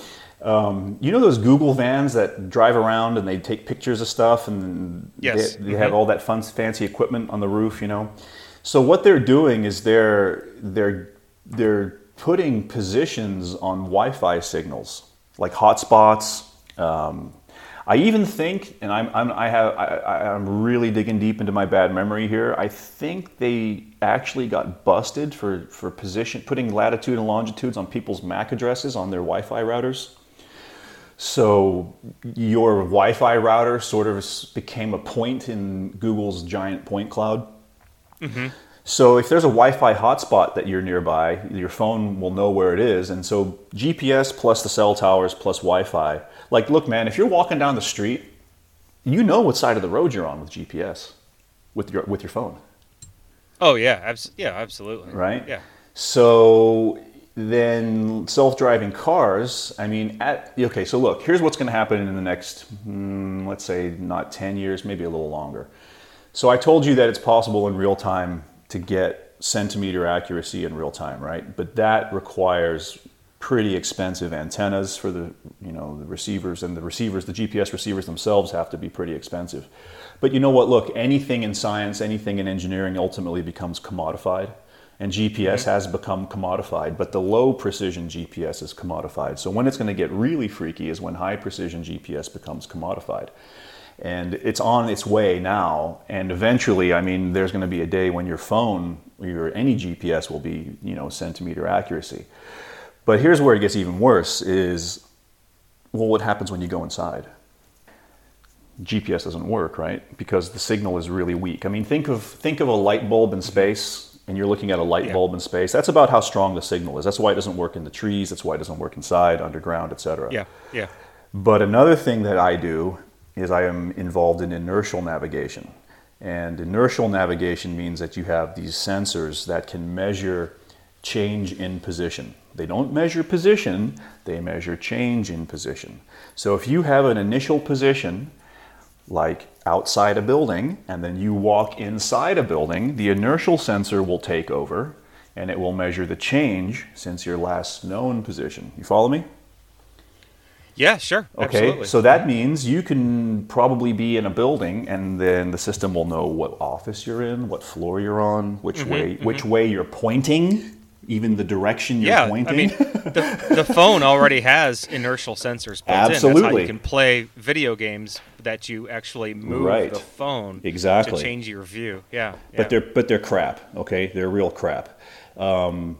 Um, you know those Google vans that drive around and they take pictures of stuff and yes. they, they mm-hmm. have all that fun, fancy equipment on the roof, you know. So what they're doing is they're they're they're putting positions on Wi-Fi signals like hotspots. Um, I even think, and I'm, I'm I have I, I'm really digging deep into my bad memory here. I think they actually got busted for for position putting latitude and longitudes on people's MAC addresses on their Wi-Fi routers. So your Wi-Fi router sort of became a point in Google's giant point cloud. Mm-hmm. So if there's a Wi-Fi hotspot that you're nearby, your phone will know where it is. And so GPS plus the cell towers plus Wi-Fi. Like, look, man, if you're walking down the street, you know what side of the road you're on with GPS, with your with your phone. Oh yeah, abs- yeah, absolutely. Right. Yeah. So then self-driving cars. I mean, at okay. So look, here's what's going to happen in the next, mm, let's say, not 10 years, maybe a little longer. So I told you that it's possible in real time to get centimeter accuracy in real time, right? But that requires pretty expensive antennas for the you know the receivers and the receivers the GPS receivers themselves have to be pretty expensive. But you know what? Look, anything in science, anything in engineering ultimately becomes commodified. And GPS has become commodified, but the low precision GPS is commodified. So when it's going to get really freaky is when high precision GPS becomes commodified. And it's on its way now and eventually i mean there's going to be a day when your phone or your any gps will be you know centimeter accuracy. But here's where it gets even worse is well what happens when you go inside? Gps doesn't work right? Because the signal is really weak. I mean think of think of a light bulb in space and you're looking at a light yeah. bulb in space that's about how strong the signal is that's why it doesn't work in the trees that's why it doesn't work inside underground etc yeah yeah but another thing that i do is I am involved in inertial navigation. And inertial navigation means that you have these sensors that can measure change in position. They don't measure position, they measure change in position. So if you have an initial position, like outside a building, and then you walk inside a building, the inertial sensor will take over and it will measure the change since your last known position. You follow me? Yeah, sure. Okay, absolutely. so that means you can probably be in a building, and then the system will know what office you're in, what floor you're on, which mm-hmm, way mm-hmm. which way you're pointing, even the direction you're yeah, pointing. I mean, the, the phone already has inertial sensors built Absolutely. in. That's how you can play video games that you actually move right. the phone exactly to change your view. Yeah, yeah. but they're but they're crap. Okay, they're real crap. Um,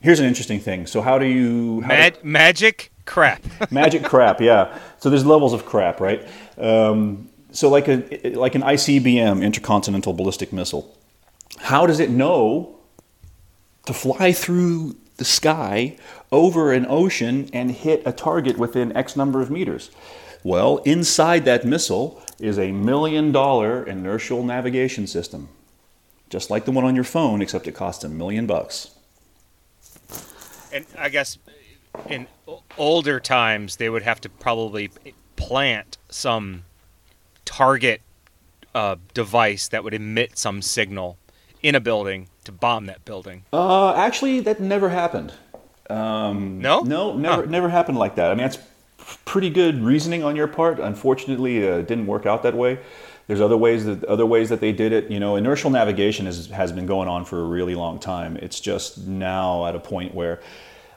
here's an interesting thing. So how do you how Mag- do, magic crap. magic crap, yeah. So there's levels of crap, right? Um, so like a like an ICBM, intercontinental ballistic missile. How does it know to fly through the sky over an ocean and hit a target within X number of meters? Well, inside that missile is a million dollar inertial navigation system. Just like the one on your phone, except it costs a million bucks. And I guess in older times they would have to probably plant some target uh, device that would emit some signal in a building to bomb that building. Uh, actually, that never happened. Um, no, no, never, huh. never happened like that. I mean, that's pretty good reasoning on your part. Unfortunately, uh, it didn't work out that way. There's other ways that other ways that they did it. You know, inertial navigation is, has been going on for a really long time. It's just now at a point where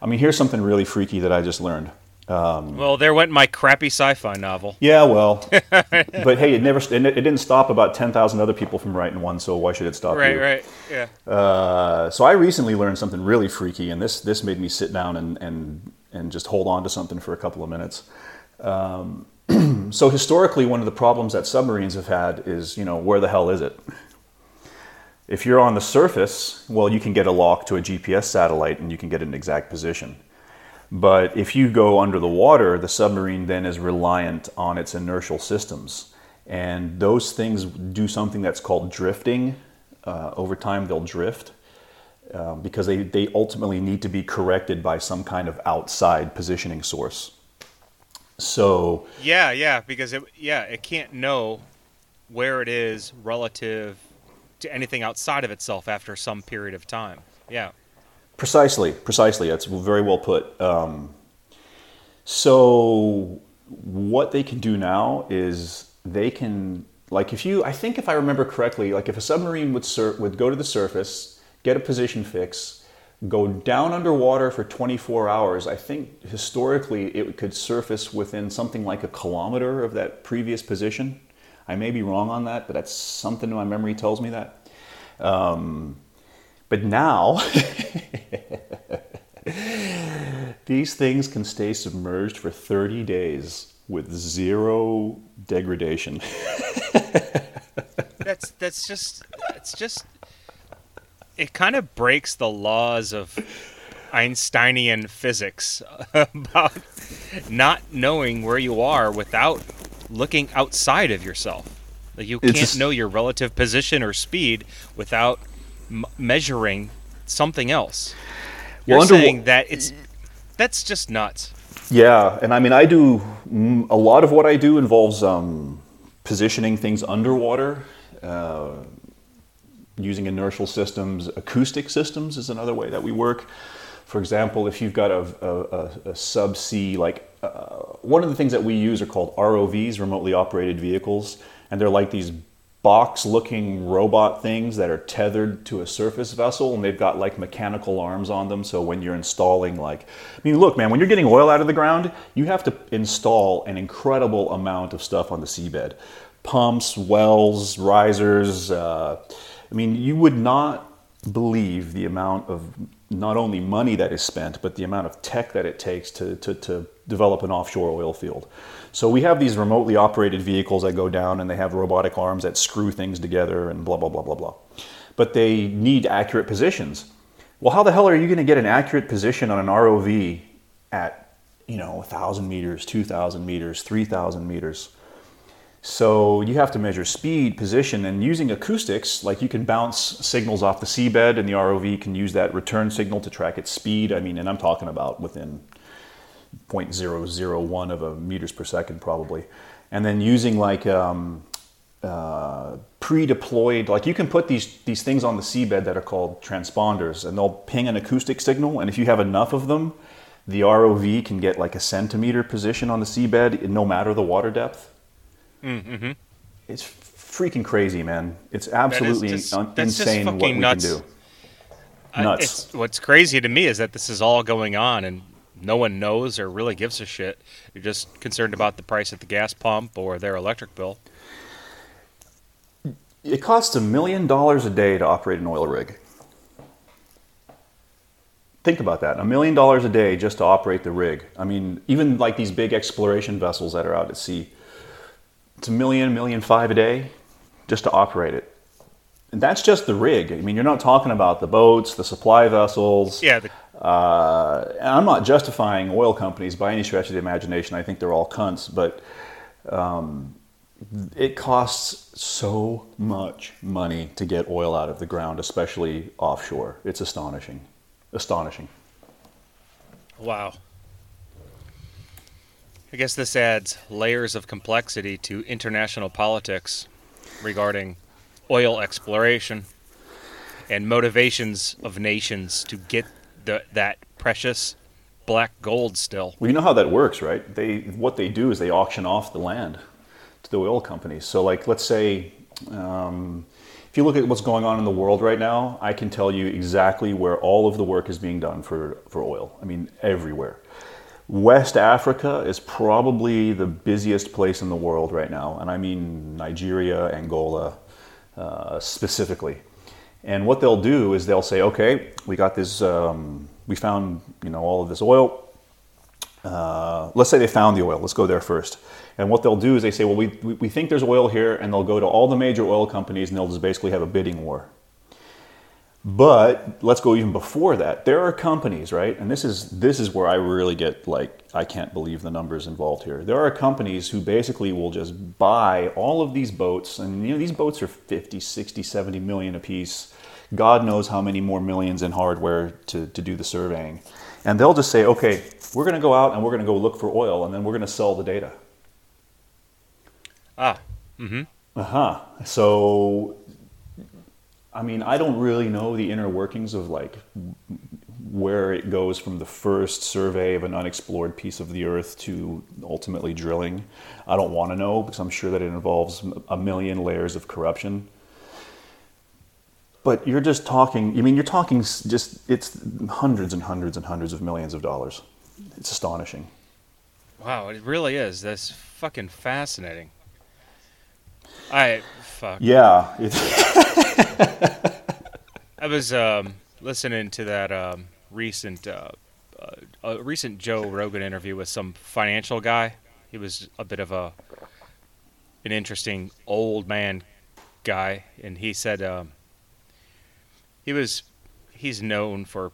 I mean, here's something really freaky that I just learned. Um, well, there went my crappy sci-fi novel. Yeah, well, but hey, it never it, didn't stop about ten thousand other people from writing one. So why should it stop right, you? Right, right, yeah. Uh, so I recently learned something really freaky, and this this made me sit down and and and just hold on to something for a couple of minutes. Um, so historically, one of the problems that submarines have had is, you know, where the hell is it? If you're on the surface, well, you can get a lock to a GPS satellite and you can get an exact position. But if you go under the water, the submarine then is reliant on its inertial systems. And those things do something that's called drifting. Uh, over time, they'll drift um, because they, they ultimately need to be corrected by some kind of outside positioning source. So yeah, yeah, because it yeah it can't know where it is relative to anything outside of itself after some period of time. Yeah. Precisely, precisely. That's very well put. Um, so, what they can do now is they can, like, if you, I think if I remember correctly, like, if a submarine would sur- would go to the surface, get a position fix, go down underwater for 24 hours, I think historically it could surface within something like a kilometer of that previous position. I may be wrong on that, but that's something my memory tells me that. Um, but now, these things can stay submerged for 30 days with zero degradation. that's that's just it's just it kind of breaks the laws of Einsteinian physics about not knowing where you are without looking outside of yourself. Like you It's can't just- know your relative position or speed without m- measuring something else. You're Well, under- saying that it's that's just nuts. Yeah, and I mean, I do a lot of what I do involves um, positioning things underwater, uh, using inertial systems. Acoustic systems is another way that we work. For example, if you've got a, a, a, a subsea, like uh, one of the things that we use are called ROVs, remotely operated vehicles, and they're like these box-looking robot things that are tethered to a surface vessel, and they've got like mechanical arms on them. So when you're installing, like, I mean, look, man, when you're getting oil out of the ground, you have to install an incredible amount of stuff on the seabed, pumps, wells, risers. Uh, I mean, you would not believe the amount of not only money that is spent, but the amount of tech that it takes to, to, to develop an offshore oil field. So we have these remotely operated vehicles that go down and they have robotic arms that screw things together and blah, blah, blah, blah, blah. But they need accurate positions. Well, how the hell are you going to get an accurate position on an ROV at, you know, 1,000 meters, 2,000 meters, 3,000 meters? So you have to measure speed, position, and using acoustics, like you can bounce signals off the seabed, and the ROV can use that return signal to track its speed. I mean, and I'm talking about within 0.001 of a meters per second, probably. And then using like um, uh, pre-deployed, like you can put these these things on the seabed that are called transponders, and they'll ping an acoustic signal. And if you have enough of them, the ROV can get like a centimeter position on the seabed, no matter the water depth. Mm-hmm. It's freaking crazy, man. It's absolutely just- un- insane what we nuts. can do. Nuts. it's, what's crazy to me is that this is all going on and no one knows or really gives a shit. You're just concerned about the price at the gas pump or their electric bill. It costs a million dollars a day to operate an oil rig. Think about that. A million dollars a day just to operate the rig. I mean, even like these big exploration vessels that are out at sea, it's a million, million five a day just to operate it. And that's just the rig. I mean, you're not talking about the boats, the supply vessels. Yeah, the, Uh, I'm not justifying oil companies by any stretch of the imagination. I think they're all cunts, but um, it costs so much money to get oil out of the ground, especially offshore. It's astonishing. Astonishing. wow. I guess this adds layers of complexity to international politics regarding oil exploration and motivations of nations to get the, that precious black gold still. Well, you know how that works, right? They what they do is they auction off the land to the oil companies. So, like, let's say um, if you look at what's going on in the world right now, I can tell you exactly where all of the work is being done for for oil. I mean, everywhere. West Africa is probably the busiest place in the world right now, and I mean Nigeria, Angola, uh, specifically. And what they'll do is they'll say, okay, we got this, um, we found, you know, all of this oil. Uh, let's say they found the oil. Let's go there first. And what they'll do is they say, well, we, we we think there's oil here, and they'll go to all the major oil companies and they'll just basically have a bidding war. But let's go even before that. There are companies, right? And this is this is where I really get like I can't believe the numbers involved here. There are companies who basically will just buy all of these boats and you know these boats are 50, 60, 70 million a piece. God knows how many more millions in hardware to, to do the surveying. And they'll just say, okay, we're going to go out and we're going to go look for oil and then we're going to sell the data. Ah, mm-hmm. Uh huh. So, I mean, I don't really know the inner workings of like where it goes from the first survey of an unexplored piece of the earth to ultimately drilling. I don't want to know because I'm sure that it involves a million layers of corruption. But you're just talking, I mean, you're talking just, it's hundreds and hundreds and hundreds of millions of dollars. It's astonishing. Wow, it really is. That's fucking fascinating. I fuck. Yeah. I was um, listening to that um, recent uh, uh, a recent Joe Rogan interview with some financial guy. He was a bit of a an interesting old man guy, and he said um, he was he's known for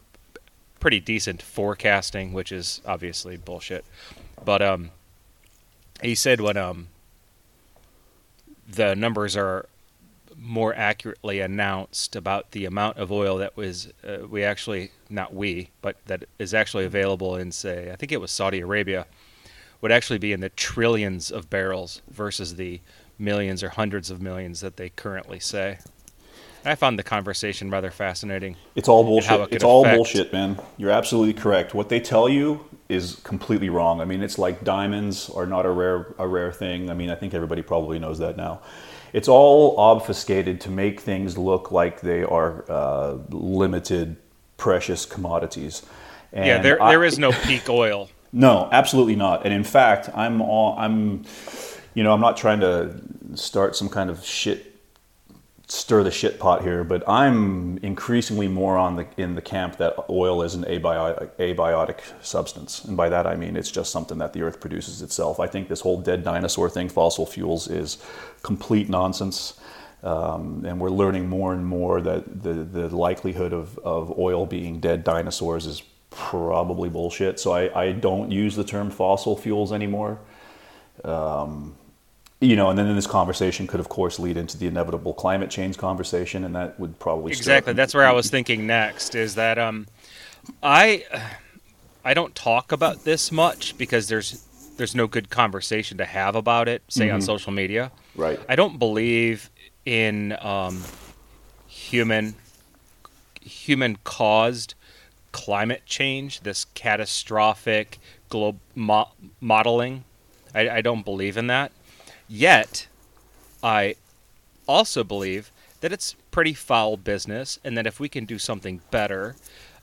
pretty decent forecasting, which is obviously bullshit. But um, he said when um, the numbers are more accurately announced about the amount of oil that was uh, we actually not we but that is actually available in say I think it was Saudi Arabia would actually be in the trillions of barrels versus the millions or hundreds of millions that they currently say. I found the conversation rather fascinating. It's all bullshit. It it's all bullshit, man. You're absolutely correct. What they tell you is completely wrong. I mean, it's like diamonds are not a rare a rare thing. I mean, I think everybody probably knows that now. It's all obfuscated to make things look like they are uh, limited, precious commodities. And yeah, there, I, there is no peak oil. No, absolutely not. And in fact, I'm all, I'm, you know, I'm not trying to start some kind of shit stir the shit pot here, but I'm increasingly more on the in the camp that oil is an abiotic, abiotic substance, and by that I mean it's just something that the Earth produces itself. I think this whole dead dinosaur thing, fossil fuels, is complete nonsense. Um, and we're learning more and more that the, the likelihood of, of oil being dead dinosaurs is probably bullshit. So I, I don't use the term fossil fuels anymore. Um, you know, and then this conversation could, of course, lead into the inevitable climate change conversation, and that would probably exactly. That's where I was thinking next. Is that um, I I don't talk about this much because there's there's no good conversation to have about it, say mm-hmm. on social media. Right. I don't believe in um, human human caused climate change, this catastrophic globe mo- modeling. I, I don't believe in that. Yet, I also believe that it's pretty foul business, and that if we can do something better,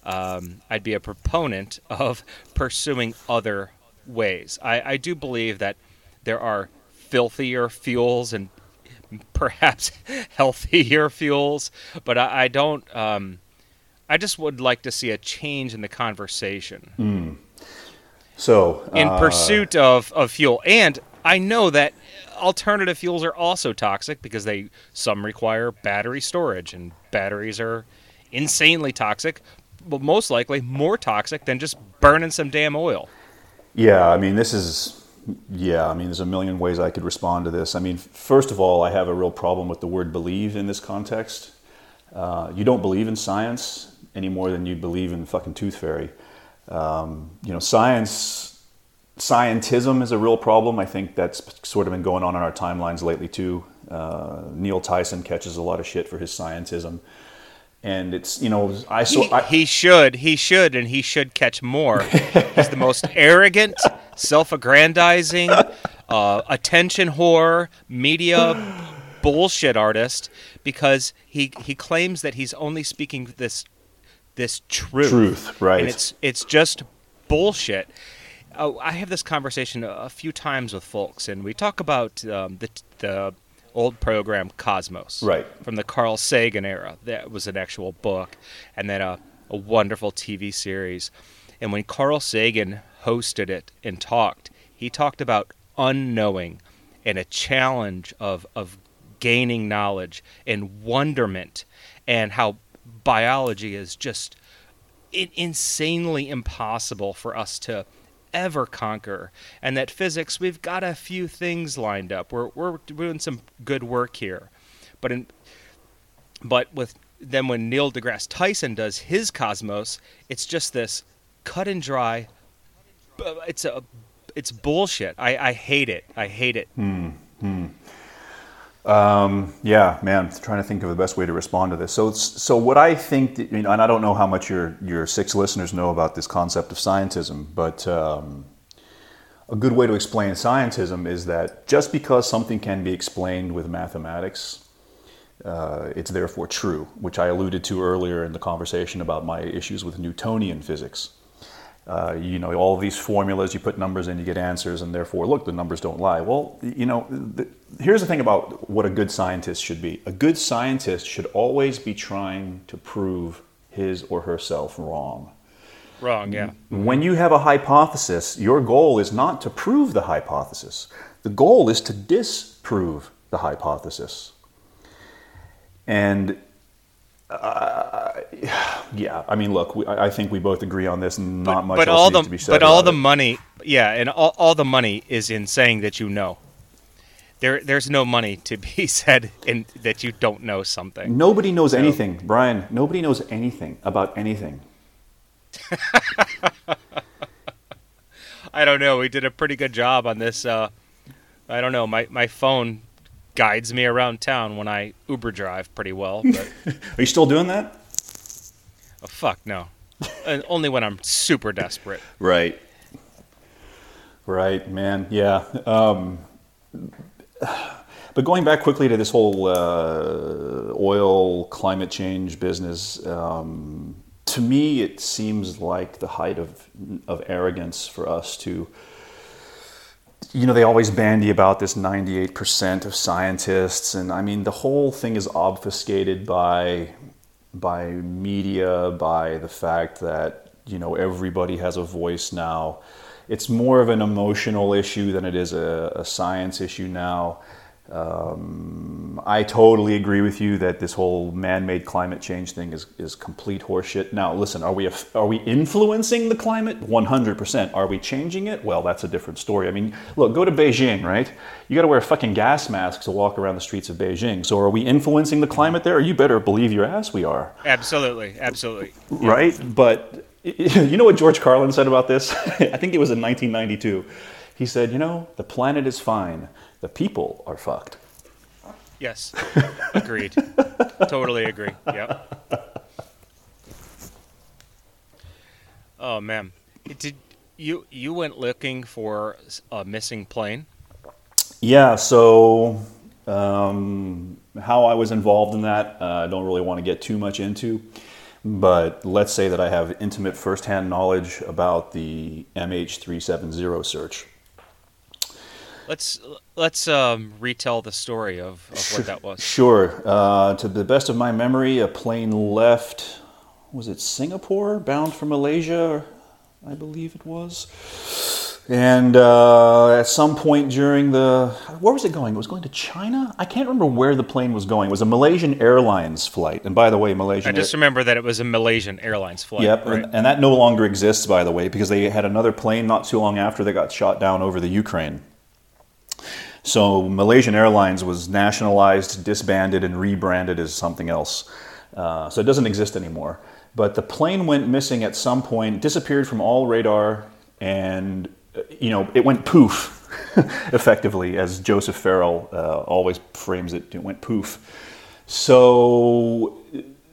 um, I'd be a proponent of pursuing other ways. I, I do believe that there are filthier fuels and perhaps healthier fuels, but I, I don't. Um, I just would like to see a change in the conversation. Mm. So, in uh, pursuit of, of fuel, and I know that alternative fuels are also toxic because they some require battery storage, and batteries are insanely toxic, but most likely more toxic than just burning some damn oil. Yeah, I mean, this is yeah, I mean, there's a million ways I could respond to this. I mean, first of all, I have a real problem with the word believe in this context. Uh, you don't believe in science any more than you believe in fucking tooth fairy. Um, you know, science scientism is a real problem. I think that's sort of been going on in our timelines lately too. Uh, Neil Tyson catches a lot of shit for his scientism, and it's you know I so he, I, he should he should and he should catch more. He's the most arrogant, self-aggrandizing, uh, attention whore, media bullshit artist because he he claims that he's only speaking this this truth. Truth, right? And it's it's just bullshit uh, I have this conversation a few times with folks, and we talk about um, the, the old program Cosmos, right, from the Carl Sagan era. That was an actual book, and then a, a wonderful TV series. And when Carl Sagan hosted it and talked, he talked about unknowing and a challenge of of gaining knowledge and wonderment, and how biology is just insanely impossible for us to ever conquer. And that physics, we've got a few things lined up. We're we're doing some good work here, but in but with then when Neil deGrasse Tyson does his Cosmos, it's just this cut and dry. It's a it's bullshit. I, I hate it. I hate it. Hmm. hmm. Um, yeah, man, trying to think of the best way to respond to this. So, so what I think, that, you know, and I don't know how much your your six listeners know about this concept of scientism, but um, a good way to explain scientism is that just because something can be explained with mathematics, uh, it's therefore true, which I alluded to earlier in the conversation about my issues with Newtonian physics. Uh, you know, all these formulas, you put numbers in, you get answers, and therefore, look, the numbers don't lie. Well, you know, the, here's the thing about what a good scientist should be a good scientist should always be trying to prove his or herself wrong. Wrong, yeah. When you have a hypothesis, your goal is not to prove the hypothesis, the goal is to disprove the hypothesis. And Yeah, I mean, look, we, I I think we both agree on this. Not much but else all needs the to be said. but all the it. money, yeah, and all, all the money is in saying that you know. There, there's no money to be said in that you don't know something. Nobody knows anything, Brian. Nobody knows anything about anything. I don't know. We did a pretty good job on this. Uh, I don't know. My my phone guides me around town when I Uber drive pretty well, but Are you still doing that? oh, fuck no. and only when I'm super desperate. Right. Right, man. Yeah. Um, but going back quickly to this whole uh, oil climate change business, um, to me, it seems like the height of of arrogance for us to. You know, they always bandy about this 98% of scientists, and I mean, the whole thing is obfuscated by by media, by the fact that you know everybody has a voice now. It's more of an emotional issue than it is a, a science issue now. Um, I totally agree with you that this whole man-made climate change thing is, is complete horseshit. Now, listen, are we are we influencing the climate? One hundred percent. Are we changing it? Well, that's a different story. I mean, look, go to Beijing, right? You got to wear a fucking gas mask to walk around the streets of Beijing. So, are we influencing the climate there? You better believe your ass we are Absolutely, absolutely. right? But you know what George Carlin said about this? I think it was in 1992. He said, "You know, the planet is fine. The people are fucked." Yes, agreed. totally agree. Yep. Oh man, did you you went looking for a missing plane? Yeah. So, um, how I was involved in that, uh, I don't really want to get too much into. But let's say that I have intimate firsthand knowledge about the MH370 search. Let's let's um, retell the story of, of what that was. Sure. Uh, to the best of my memory, a plane left, was it Singapore, bound for Malaysia, I believe it was. And uh, at some point during the, where was it going? It was going to China? I can't remember where the plane was going. It was a Malaysian Airlines flight. And by the way, Malaysian I just remember that it was a Malaysian Airlines flight. Yep, right? and, and that no longer exists, by the way, because they had another plane not too long after they got shot down over the Ukraine. So Malaysian Airlines was nationalized, disbanded, and rebranded as something else. Uh, so it doesn't exist anymore. But the plane went missing at some point, disappeared from all radar, and uh, you know it went poof, effectively, as Joseph Farrell uh, always frames it. It went poof. So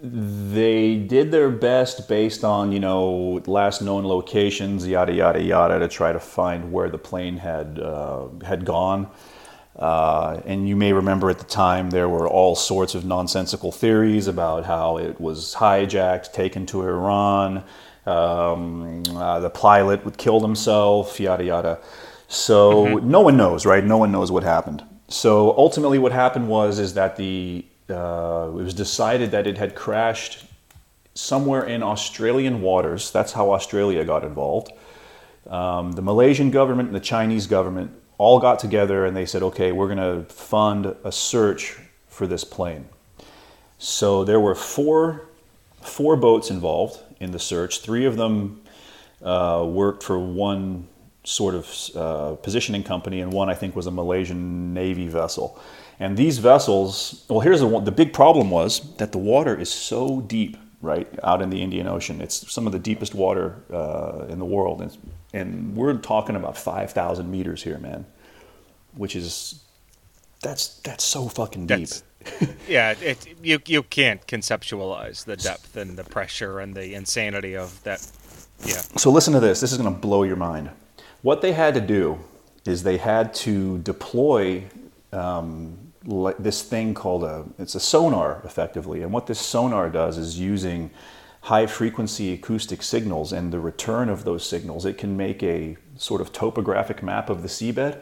they did their best based on you know last known locations yada yada yada to try to find where the plane had uh, had gone uh, and you may remember at the time there were all sorts of nonsensical theories about how it was hijacked taken to iran um, uh, the pilot would kill himself yada yada so no one knows right no one knows what happened so ultimately what happened was is that the uh, it was decided that it had crashed somewhere in Australian waters. That's how Australia got involved. Um, the Malaysian government and the Chinese government all got together and they said, okay, we're going to fund a search for this plane. So there were four, four boats involved in the search. Three of them uh, worked for one sort of uh, positioning company, and one I think was a Malaysian Navy vessel. And these vessels, well, here's the one. The big problem was that the water is so deep, right, out in the Indian Ocean. It's some of the deepest water uh, in the world, and, and we're talking about five thousand meters here, man, which is that's that's so fucking deep. Yeah, it, you you can't conceptualize the depth and the pressure and the insanity of that. Yeah, So listen to this. This is going to blow your mind. What they had to do is they had to deploy um, this thing called a it's a sonar effectively, and what this sonar does is using high frequency acoustic signals and the return of those signals. It can make a sort of topographic map of the seabed,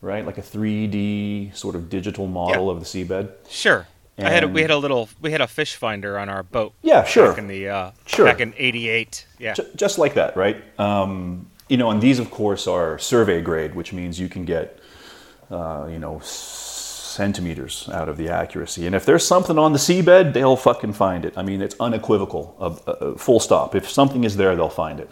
right? Like a 3D sort of digital model Yeah. of the seabed. sure. I had a, we had a little we had a fish finder on our boat. Yeah, sure. Back in the uh, Sure. back in '88. Yeah. Ju- just like that, right? Um, you know, and these, of course, are survey grade, which means you can get, uh, you know, centimeters out of the accuracy. And if there's something on the seabed, they'll fucking find it. I mean, it's unequivocal, uh, uh, full stop. If something is there, they'll find it.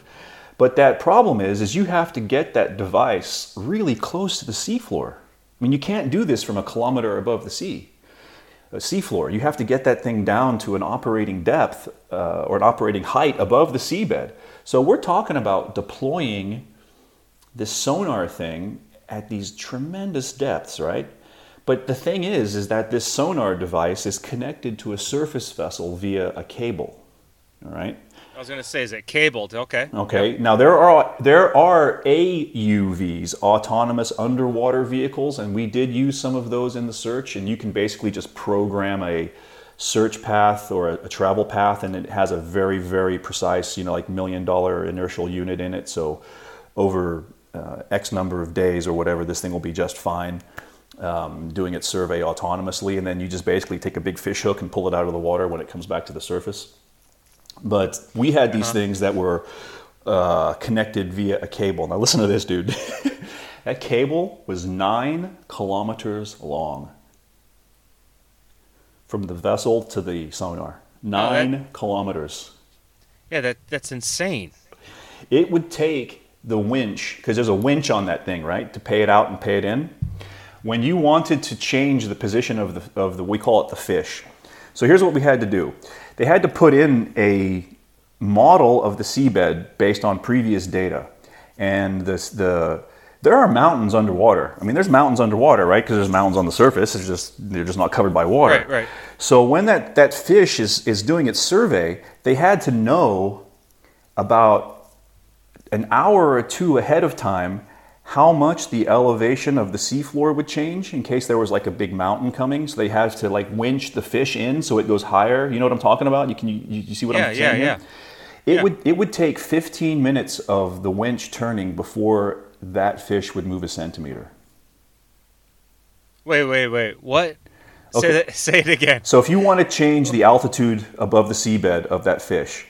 But that problem is, is you have to get that device really close to the seafloor. I mean, you can't do this from a kilometer above the sea, a seafloor. You have to get that thing down to an operating depth uh, or an operating height above the seabed. So we're talking about deploying this sonar thing at these tremendous depths, right? But the thing is, is that this sonar device is connected to a surface vessel via a cable, all right? I was going to say, is it cabled? Okay. Okay. Yep. Now there are there are AUVs, autonomous underwater vehicles, and we did use some of those in the search. And you can basically just program a search path or a, a travel path, and it has a very very precise, you know, like million dollar inertial unit in it. So over uh, X number of days or whatever, this thing will be just fine. Um, doing its survey autonomously, and then you just basically take a big fish hook and pull it out of the water when it comes back to the surface. But we had these uh-huh. things that were uh, connected via a cable. Now, listen to this, dude. that cable was nine kilometers long from the vessel to the sonar. Nine oh, that, kilometers. Yeah, that, that's insane. It would take the winch, because there's a winch on that thing, right, to pay it out and pay it in. When you wanted to change the position of the, of the we call it the fish. So here's what we had to do. They had to put in a model of the seabed based on previous data. And this, the, there are mountains underwater. I mean, there's mountains underwater, right? Because there's mountains on the surface. It's just they're just not covered by water. Right, right. So when that, that fish is, is doing its survey, they had to know about an hour or two ahead of time how much the elevation of the seafloor would change in case there was like a big mountain coming. So they have to like winch the fish in so it goes higher. You know what I'm talking about? You can you, you see what yeah, I'm saying? Yeah, yeah, yeah. It yeah. would it would take 15 minutes of the winch turning before that fish would move a centimeter. Wait, wait, wait. What? Okay. Say, that, say it again. So if you want to change the altitude above the seabed of that fish,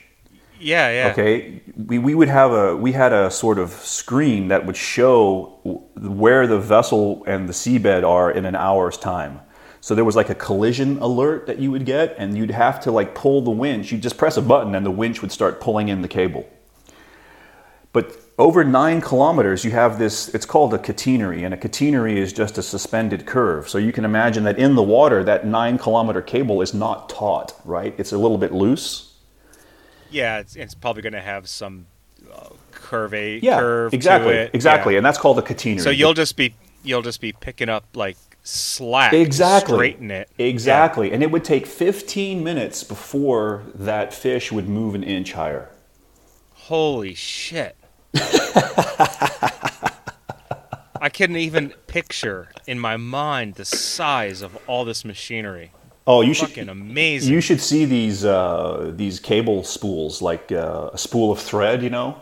yeah, yeah. Okay, we, we would have a we had a sort of screen that would show where the vessel and the seabed are in an hour's time. So there was like a collision alert that you would get, and you'd have to like pull the winch. You'd just press a button, and the winch would start pulling in the cable. But over nine kilometers, you have this, it's called a catenary, and a catenary is just a suspended curve. So you can imagine that in the water, that nine kilometer cable is not taut, right? It's a little bit loose. Yeah, it's, it's probably going to have some uh, curve yeah, curve exactly, exactly, yeah. and that's called a catenary. So you'll just be you'll just be picking up like slack, exactly, straighten it, exactly, yeah. and it would take 15 minutes before that fish would move an inch higher. Holy shit! I couldn't even picture in my mind the size of all this machinery. Oh, you should fucking amazing. You should see these uh, these cable spools, like uh, a spool of thread, you know,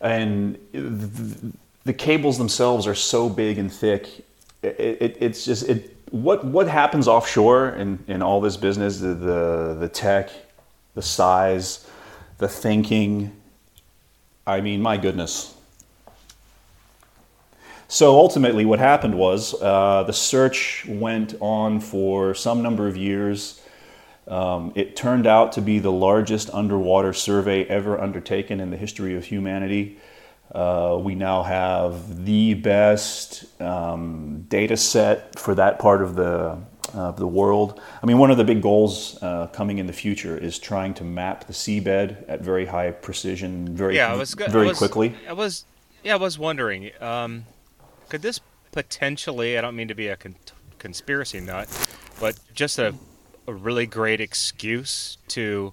and the, the, cables themselves are so big and thick. It, it, it's just it. What what happens offshore in, in all this business? The, the the tech, the size, the thinking. I mean, my goodness, so ultimately, what happened was uh, the search went on for some number of years. Um, it turned out to be the largest underwater survey ever undertaken in the history of humanity. Uh, we now have the best um, data set for that part of the uh, the world. I mean, one of the big goals uh, coming in the future is trying to map the seabed at very high precision, very yeah, was, very I was, quickly. I was yeah, I was wondering. Um, could this potentially, I don't mean to be a con- conspiracy nut, but just a, a really great excuse to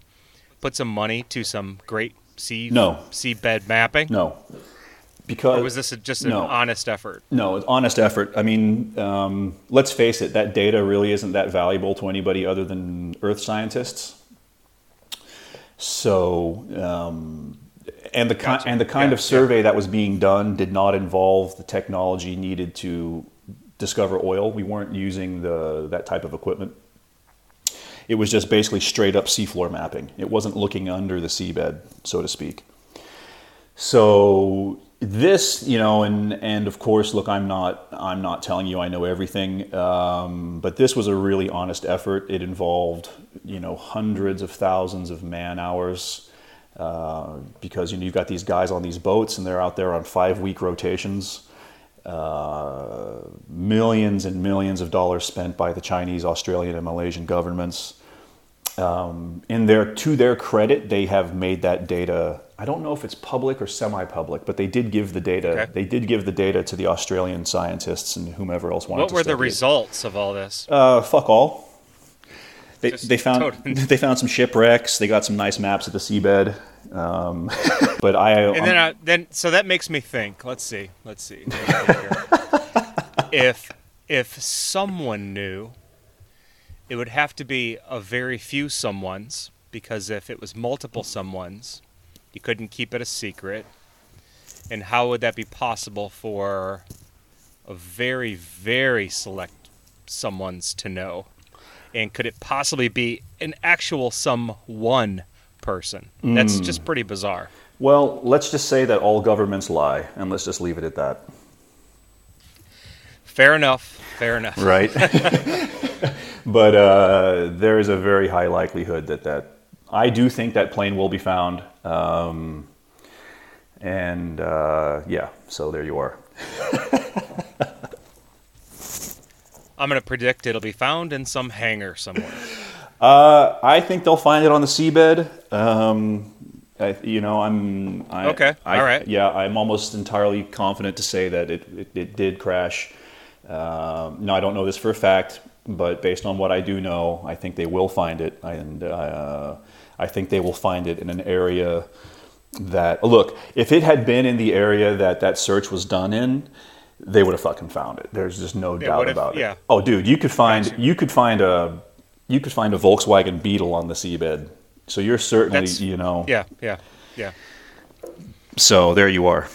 put some money to some great sea no. seabed mapping? No. Because or was this a, just an no. honest effort? No, it's honest effort. I mean, um, let's face it, that data really isn't that valuable to anybody other than Earth scientists. So um, and the gotcha. and the kind yeah, of survey yeah. that was being done did not involve the technology needed to discover oil. We weren't using the that type of equipment. It was just basically straight up seafloor mapping. It wasn't looking under the seabed, so to speak. So this, you know, and and of course, look, I'm not I'm not telling you I know everything, um, but this was a really honest effort. It involved, you know, hundreds of thousands of man hours. Uh, because you know, you've got these guys on these boats and they're out there on five week rotations. Uh, millions and millions of dollars spent by the Chinese, Australian, and Malaysian governments. Um, in their to their credit, they have made that data. I don't know if it's public or semi-public, but they did give the data. Okay. They did give the data to the Australian scientists and whomever else wanted to. What were the study it. results of all this? Uh, fuck all. They, they found totally- they found some shipwrecks. They got some nice maps of the seabed. Um, but I And then, I, then, so that makes me think. Let's see. Let's see. if if someone knew, it would have to be a very few someones because if it was multiple someones, you couldn't keep it a secret. And how would that be possible for a very very select someone's to know? And could it possibly be an actual someone person? That's just pretty bizarre. well, let's just say that all governments lie, and let's just leave it at that. Fair enough. Fair enough. Right. but uh, there is a very high likelihood that that I do think that plane will be found. Um, and uh, yeah, so there you are. I'm going to predict it'll be found in some hangar somewhere. Uh, I think they'll find it on the seabed. Um, I, you know, I'm. I, Okay, I, all right. Yeah, I'm almost entirely confident to say that it, it, it did crash. Um, now, I don't know this for a fact, but based on what I do know, I think they will find it, and uh, I think they will find it in an area that. Look, if it had been in the area that that search was done in. They would have fucking found it. There's just no doubt about it. yeah. Oh, dude, you could find Gotcha. you could find a you could find a Volkswagen Beetle on the seabed. So you're certainly, That's- you know. Yeah, yeah, yeah. So there you are.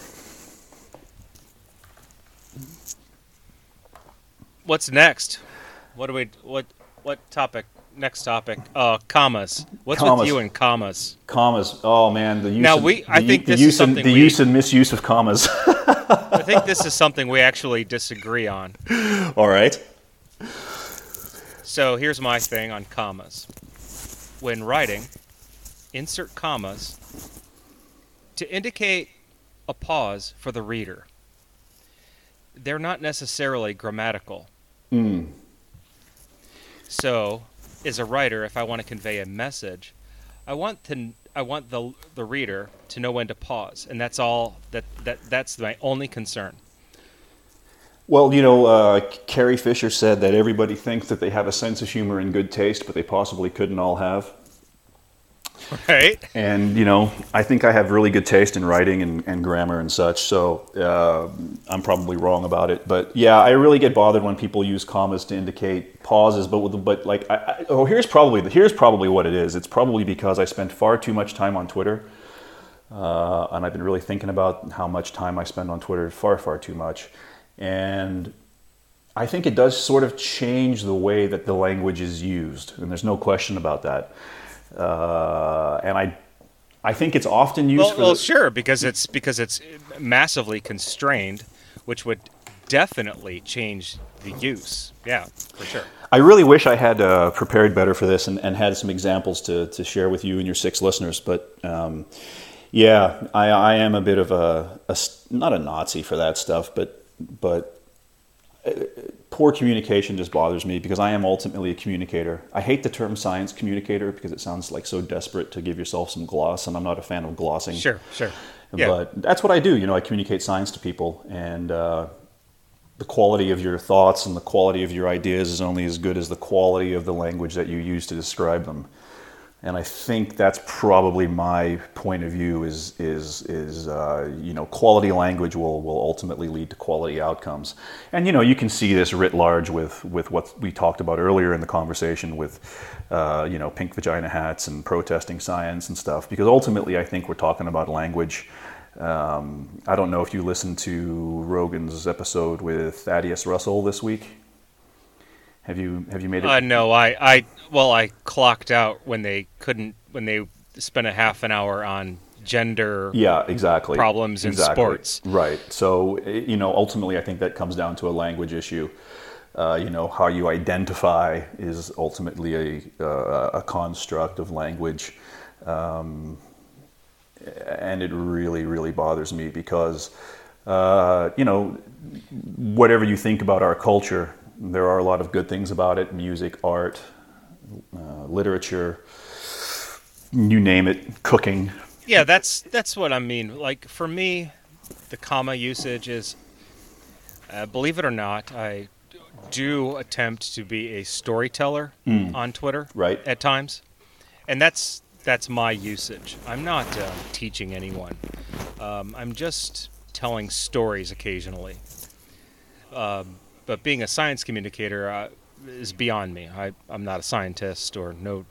What's next? What do we what what topic? Next topic. Uh commas. What's Commas. with you and commas? Commas. Oh man, the use. Now, we- I the, think the this is use and, the we- use and misuse of commas. I think this is something we actually disagree on. All right. So here's my thing on commas. When writing, insert commas to indicate a pause for the reader. They're not necessarily grammatical. Mm. So, as a writer, if I want to convey a message, I want to I want the the reader to know when to pause, and that's all. That that that's my only concern. Well, you know, uh, Carrie Fisher said that everybody thinks that they have a sense of humor and good taste, but they possibly couldn't all have. Right? And you know, I think I have really good taste in writing and, and grammar and such. So uh, I'm probably wrong about it. But yeah, I really get bothered when people use commas to indicate pauses. But but like, I, I, oh, here's probably here's probably what it is. It's probably because I spent far too much time on Twitter, uh, and I've been really thinking about how much time I spend on Twitter. Far far too much, and I think it does sort of change the way that the language is used, and there's no question about that. Uh, and I, I think it's often used Well, for. well, the, sure, because it's because it's massively constrained, which would definitely change the use. Yeah, for sure. I really wish I had uh, prepared better for this and, and had some examples to, to share with you and your six listeners. But um, yeah, I, I am a bit of a not a Nazi for that stuff, but but uh, poor communication just bothers me because I am ultimately a communicator. I hate the term science communicator because it sounds like so desperate to give yourself some gloss, and I'm not a fan of glossing. Sure, sure. Yeah. But that's what I do. You know, I communicate science to people, and uh, the quality of your thoughts and the quality of your ideas is only as good as the quality of the language that you use to describe them. And I think that's probably my point of view. Is is is uh, you know quality language will will ultimately lead to quality outcomes. And you know you can see this writ large with with what we talked about earlier in the conversation with uh, you know pink vagina hats and protesting science and stuff. Because ultimately, I think we're talking about language. Um, I don't know if you listened to Rogan's episode with Thaddeus Russell this week. Have you have you made it? Uh, no, I, I, well, I clocked out when they couldn't, when they spent a half an hour on gender yeah, exactly. problems in Exactly. sports. Right. So, eh, you know, ultimately, I think that comes down to a language issue. Uh, you know, how you identify is ultimately a, uh, a construct of language. Um, and it really, really bothers me because, uh, you know, whatever you think about our culture, there are a lot of good things about it music, art, uh, literature, you name it, cooking. Yeah, that's that's what I mean. Like for me, the comma usage is, uh, believe it or not, I do attempt to be a storyteller on Twitter, Right. At times, and that's that's my usage. I'm not um, teaching anyone. Um, I'm just telling stories occasionally. Um, but being a science communicator uh, is beyond me. I, I'm not a scientist or no.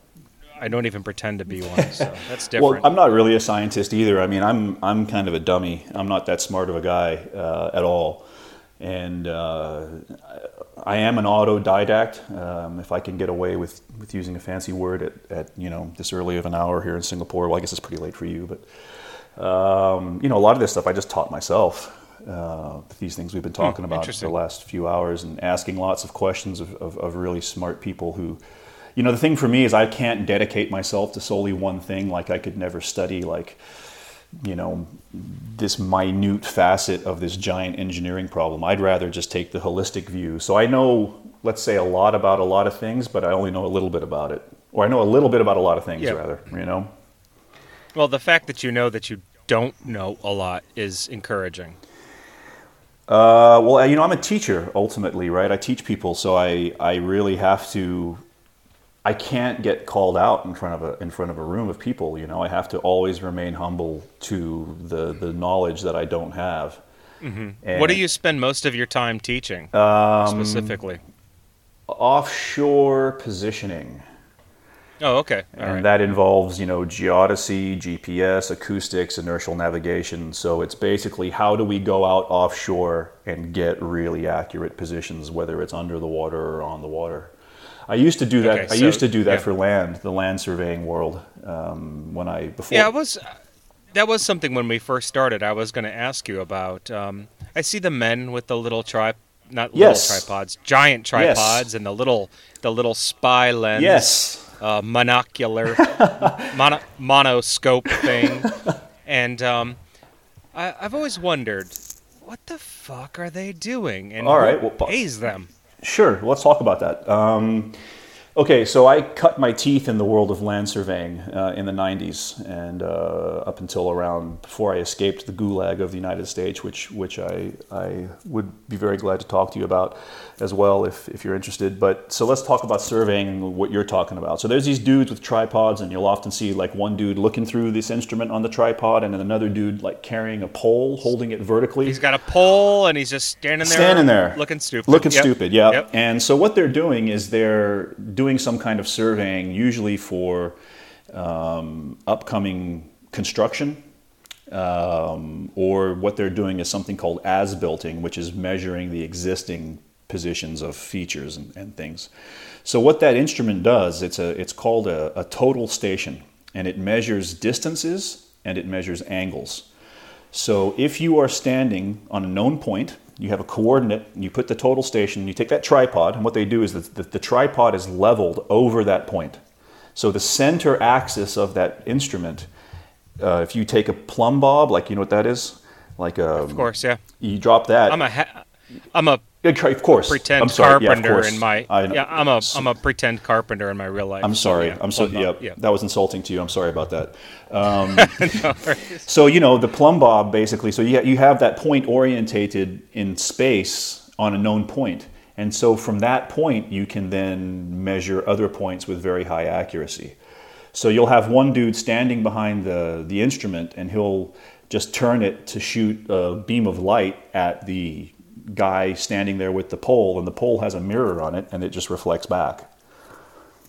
I don't even pretend to be one. So that's different. Well, I'm not really a scientist either. I mean, I'm I'm kind of a dummy. I'm not that smart of a guy uh, at all, and uh, I am an autodidact. Um, if I can get away with, with using a fancy word at, at you know this early of an hour here in Singapore, well, I guess it's pretty late for you, but um, you know a lot of this stuff I just taught myself. Uh, these things we've been talking about for the last few hours and asking lots of questions of, of, of really smart people who you know the thing for me is i can't dedicate myself to solely one thing. Like i could never study like you know this minute facet of this giant engineering problem. I'd rather just take the holistic view. So i know let's say a lot about a lot of things but i only know a little bit about it. Or i know a little bit about a lot of things Yeah. rather you know? Well, the fact that you know that you don't know a lot is encouraging. Uh, well, you know, I'm a teacher ultimately, right? I teach people, so I, I really have to. I can't get called out in front of a in front of a room of people. You know, I have to always remain humble to the the knowledge that I don't have. And what do you spend most of your time teaching Um, specifically? offshore positioning? Oh, okay. All and right. that involves you know geodesy gps acoustics inertial navigation so it's basically how do we go out offshore and get really accurate positions whether it's under the water or on the water i used to do that Okay, i used to do that yeah. for land the land surveying world um, when i before yeah, it was. That was something when we first started. I was going to ask you about. Um, I see the men with the little tri, not Yes. little tripods, giant tripods, and the little the little spy lens. yes uh, monocular mono, monoscope thing, and um, I, I've always wondered what the fuck are they doing, and All who right, well, pays them. Sure, let's talk about that. Um, okay, so I cut my teeth in the world of land surveying uh, in the 90s and uh, up until around before I escaped the gulag of the United States, which, which I, I would be very glad to talk to you about as well if, if you're interested. But so let's talk about surveying and what you're talking about. So there's these dudes with tripods, and you'll often see like one dude looking through this instrument on the tripod, and then another dude like carrying a pole, holding it vertically. He's got a pole and he's just standing there, Standing there. looking stupid, Looking Yep. stupid, yeah. Yep. And so what they're doing is they're doing some kind of surveying, usually for um, upcoming construction, um, or what they're doing is something called as-builting, which is measuring the existing positions of features and, and things. So what that instrument does, it's a it's called a, a total station, and it measures distances and it measures angles. So if you are standing on a known point, you have a coordinate, and you put the total station, and you take that tripod, and what they do is that the, the tripod is leveled over that point. So the center axis of that instrument, uh, if you take a plumb bob, like you know what that is, like a, Of course, yeah. you drop that. I'm a ha- I'm a Yeah, of course. pretend I'm sorry. Yeah, carpenter course. in my I yeah. I'm a am a pretend carpenter in my real life. I'm sorry. Yeah, I'm so yeah, yeah. That was insulting to you. I'm sorry about that. Um, so you know the plumb bob basically. So you you have that point orientated in space on a known point, and so from that point you can then measure other points with very high accuracy. So you'll have one dude standing behind the the instrument, and he'll just turn it to shoot a beam of light at the guy standing there with the pole, and the pole has a mirror on it, and it just reflects back.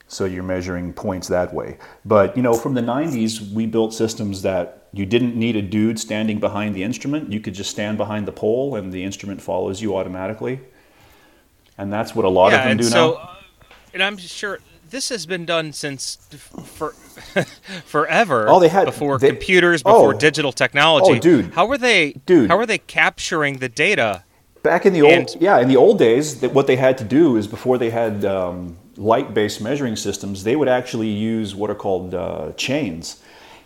So you're measuring points that way. But you know, from the 90s, we built systems that you didn't need a dude standing behind the instrument. You could just stand behind the pole, and the instrument follows you automatically. And that's what a lot yeah, of them do so, now. uh, and I'm sure this has been done since for forever. Oh, they had- before they- computers, before oh. digital technology. Oh, dude. how were they? Dude. how were they capturing the data? Back in the old, And- yeah, in the old days, what they had to do is before they had um, light-based measuring systems, they would actually use what are called uh, chains,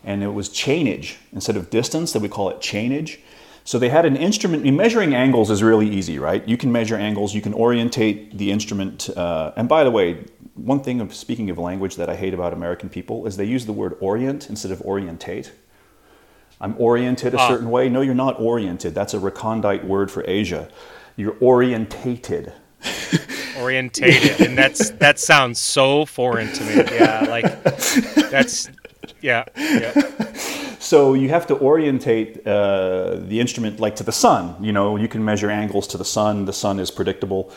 and it was chainage instead of distance. That we call it chainage. So they had an instrument. Measuring angles is really easy, right? You can measure angles. You can orientate the instrument. Uh, and by the way, one thing of speaking of language that I hate about American people is they use the word orient instead of orientate. I'm oriented a Ah. certain way. No, you're not oriented. That's a recondite word for Asia. You're orientated. Orientated, and that's that sounds so foreign to me. Yeah, like that's yeah, yeah. So you have to orientate uh, the instrument like to the sun. You know, you can measure angles to the sun. The sun is predictable.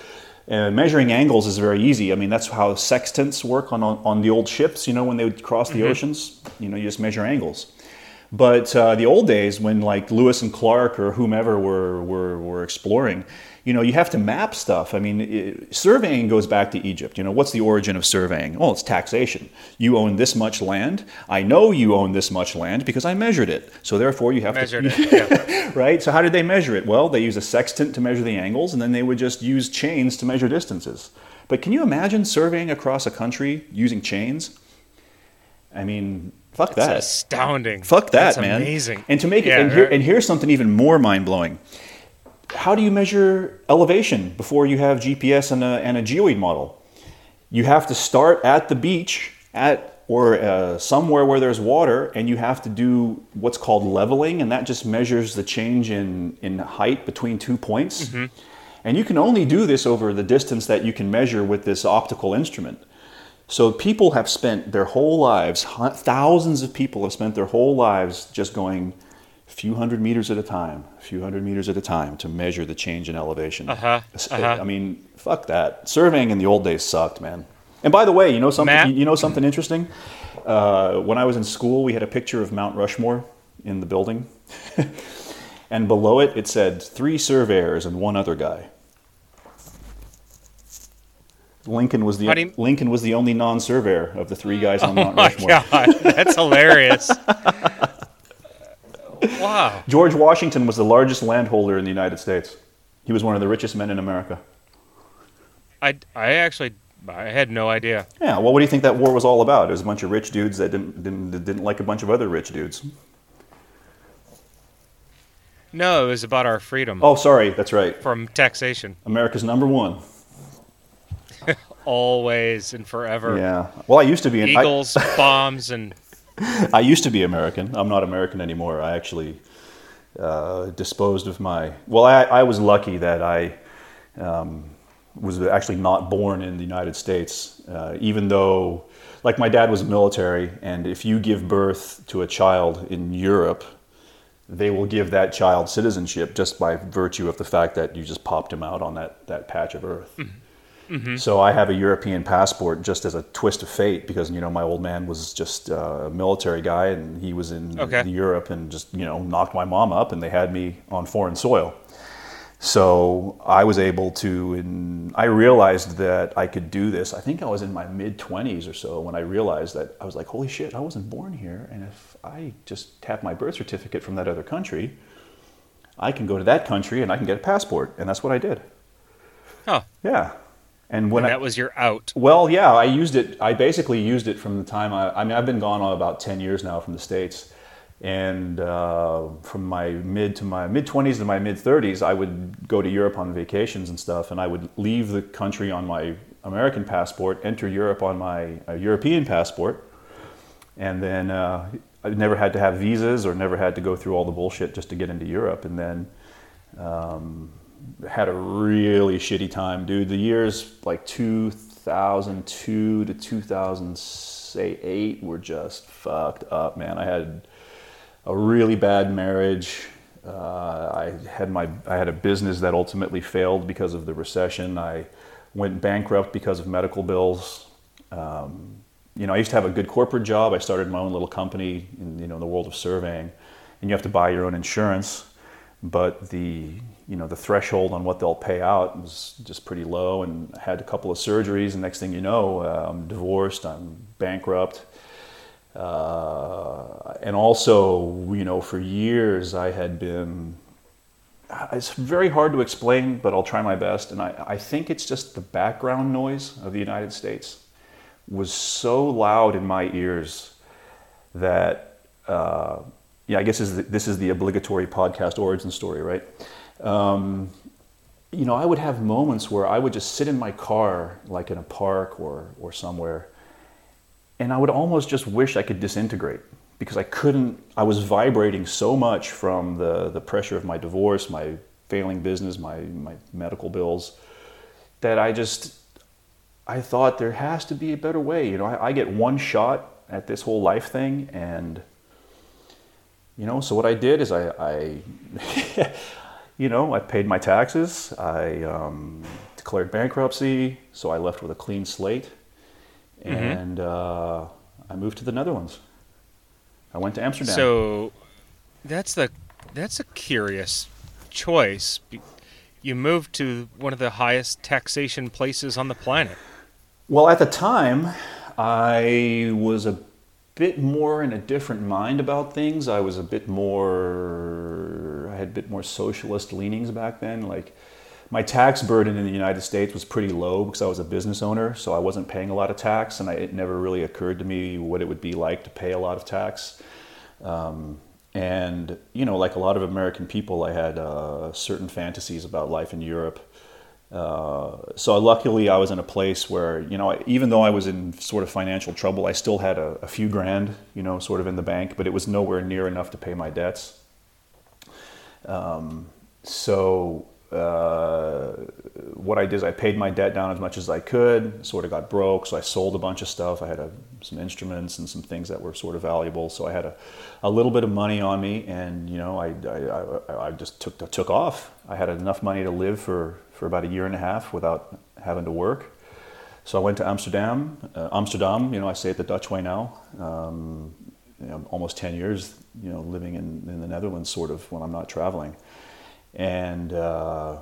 Uh, measuring angles is very easy. I mean, that's how sextants work on, on, on the old ships. You know, when they would cross the oceans, you know, you just measure angles. But uh, the old days, when like Lewis and Clark or whomever were, were, were exploring, you know, you have to map stuff. I mean, it, surveying goes back to Egypt. You know, what's the origin of surveying? Well, it's taxation. You own this much land. I know you own this much land because I measured it. So therefore, you have Measured to it. Yeah. right? So how did they measure it? Well, they use a sextant to measure the angles, and then they would just use chains to measure distances. But can you imagine surveying across a country using chains? I mean, fuck That's that. astounding. Fuck that, That's man. Amazing. And to make it, Yeah, and, here, right. and here's something even more mind blowing. How do you measure elevation before you have GPS and a, and a geoid model? You have to start at the beach at or uh, somewhere where there's water, and you have to do what's called leveling, and that just measures the change in, in height between two points. Mm-hmm. And you can only do this over the distance that you can measure with this optical instrument. So people have spent their whole lives, thousands of people have spent their whole lives just going a few hundred meters at a time, a few hundred meters at a time to measure the change in elevation. Uh-huh, uh-huh. I mean, fuck that. Surveying in the old days sucked, man. And by the way, you know something? Matt? You know something interesting? Uh, when I was in school, we had a picture of Mount Rushmore in the building, and below it, it said three surveyors and one other guy. Lincoln was the you- Lincoln was the only non-surveyor of the three guys on Oh Mount my Rushmore. god, that's hilarious. wow. George Washington was the largest landholder in the United States. He was one of the richest men in America. I, I actually I had no idea. Yeah, well, what do you think that war was all about? It was a bunch of rich dudes that didn't didn't, that didn't like a bunch of other rich dudes. No, it was about our freedom Oh, sorry, that's right. from taxation. America's number one. Always and forever. Yeah. Well, I used to be an, I, Eagles, bombs, and I used to be American. I'm not American anymore. I actually uh, disposed of my. Well, I, I was lucky that I um, was actually not born in the United States, uh, even though, like, my dad was military, and if you give birth to a child in Europe, they will give that child citizenship just by virtue of the fact that you just popped him out on that, that patch of earth. So I have a European passport just as a twist of fate because you know my old man was just uh, a military guy and he was in Okay. Europe and just you know knocked my mom up and they had me on foreign soil. So I was able to, and I realized that I could do this. I think I was in my mid 20s or so when I realized that I was like, holy shit, I wasn't born here. And if I just have my birth certificate from that other country, I can go to that country and I can get a passport. And that's what I did. oh, Yeah. And when and I, that was your out. well, yeah, I used it. I basically used it from the time I. I mean, I've been gone about ten years now from the states, and uh, from my mid to my mid twenties to my mid thirties, I would go to Europe on vacations and stuff, and I would leave the country on my American passport, enter Europe on my uh, European passport, and then uh, I never had to have visas or never had to go through all the bullshit just to get into Europe, and then had a really shitty time, dude. The years like 2002 to 2008 were just fucked up, man. I had a really bad marriage. Uh, I had my I had a business that ultimately failed because of the recession. I went bankrupt because of medical bills. Um, you know, I used to have a good corporate job. I started my own little company in you know the world of surveying, and you have to buy your own insurance. But the you know the threshold on what they'll pay out was just pretty low, and I had a couple of surgeries, and next thing you know, uh, I'm divorced, I'm bankrupt, uh, and also you know for years I had been. It's very hard to explain, but I'll try my best. And I, I think it's just the background noise of the United States was so loud in my ears that uh, yeah, I guess this is, the, this is the obligatory podcast origin story, right? Um, you know, I would have moments where I would just sit in my car, like in a park or, or somewhere, and I would almost just wish I could disintegrate because I couldn't, I was vibrating so much from the, the pressure of my divorce, my failing business, my, my medical bills, that I just, I thought there has to be a better way. You know, I, I get one shot at this whole life thing and you know, so what I did is I, I you know, I paid my taxes. I um, declared bankruptcy, so I left with a clean slate, mm-hmm. and uh, I moved to the Netherlands. I went to Amsterdam. So that's the that's a curious choice. You moved to one of the highest taxation places on the planet. Well, at the time, I was a bit more in a different mind about things. I was a bit more, I had a bit more socialist leanings back then. Like my tax burden in the United States was pretty low because I was a business owner, so I wasn't paying a lot of tax, and I, it never really occurred to me what it would be like to pay a lot of tax. Um, and you know, like a lot of American people, I had uh, certain fantasies about life in Europe uh, so luckily, I was in a place where you know, even though I was in sort of financial trouble, I still had a, a few grand, you know, sort of in the bank, but it was nowhere near enough to pay my debts. Um, so uh, what I did is I paid my debt down as much as I could. Sort of got broke, so I sold a bunch of stuff. I had a, some instruments and some things that were sort of valuable. So I had a, a little bit of money on me, and you know, I, I, I, I just took took off. I had enough money to live for for about a year and a half without having to work. So I went to Amsterdam. Uh, Amsterdam, you know, I say it the Dutch way now. Um, you know, almost 10 years, you know, living in, in the Netherlands, sort of, when I'm not traveling. And uh,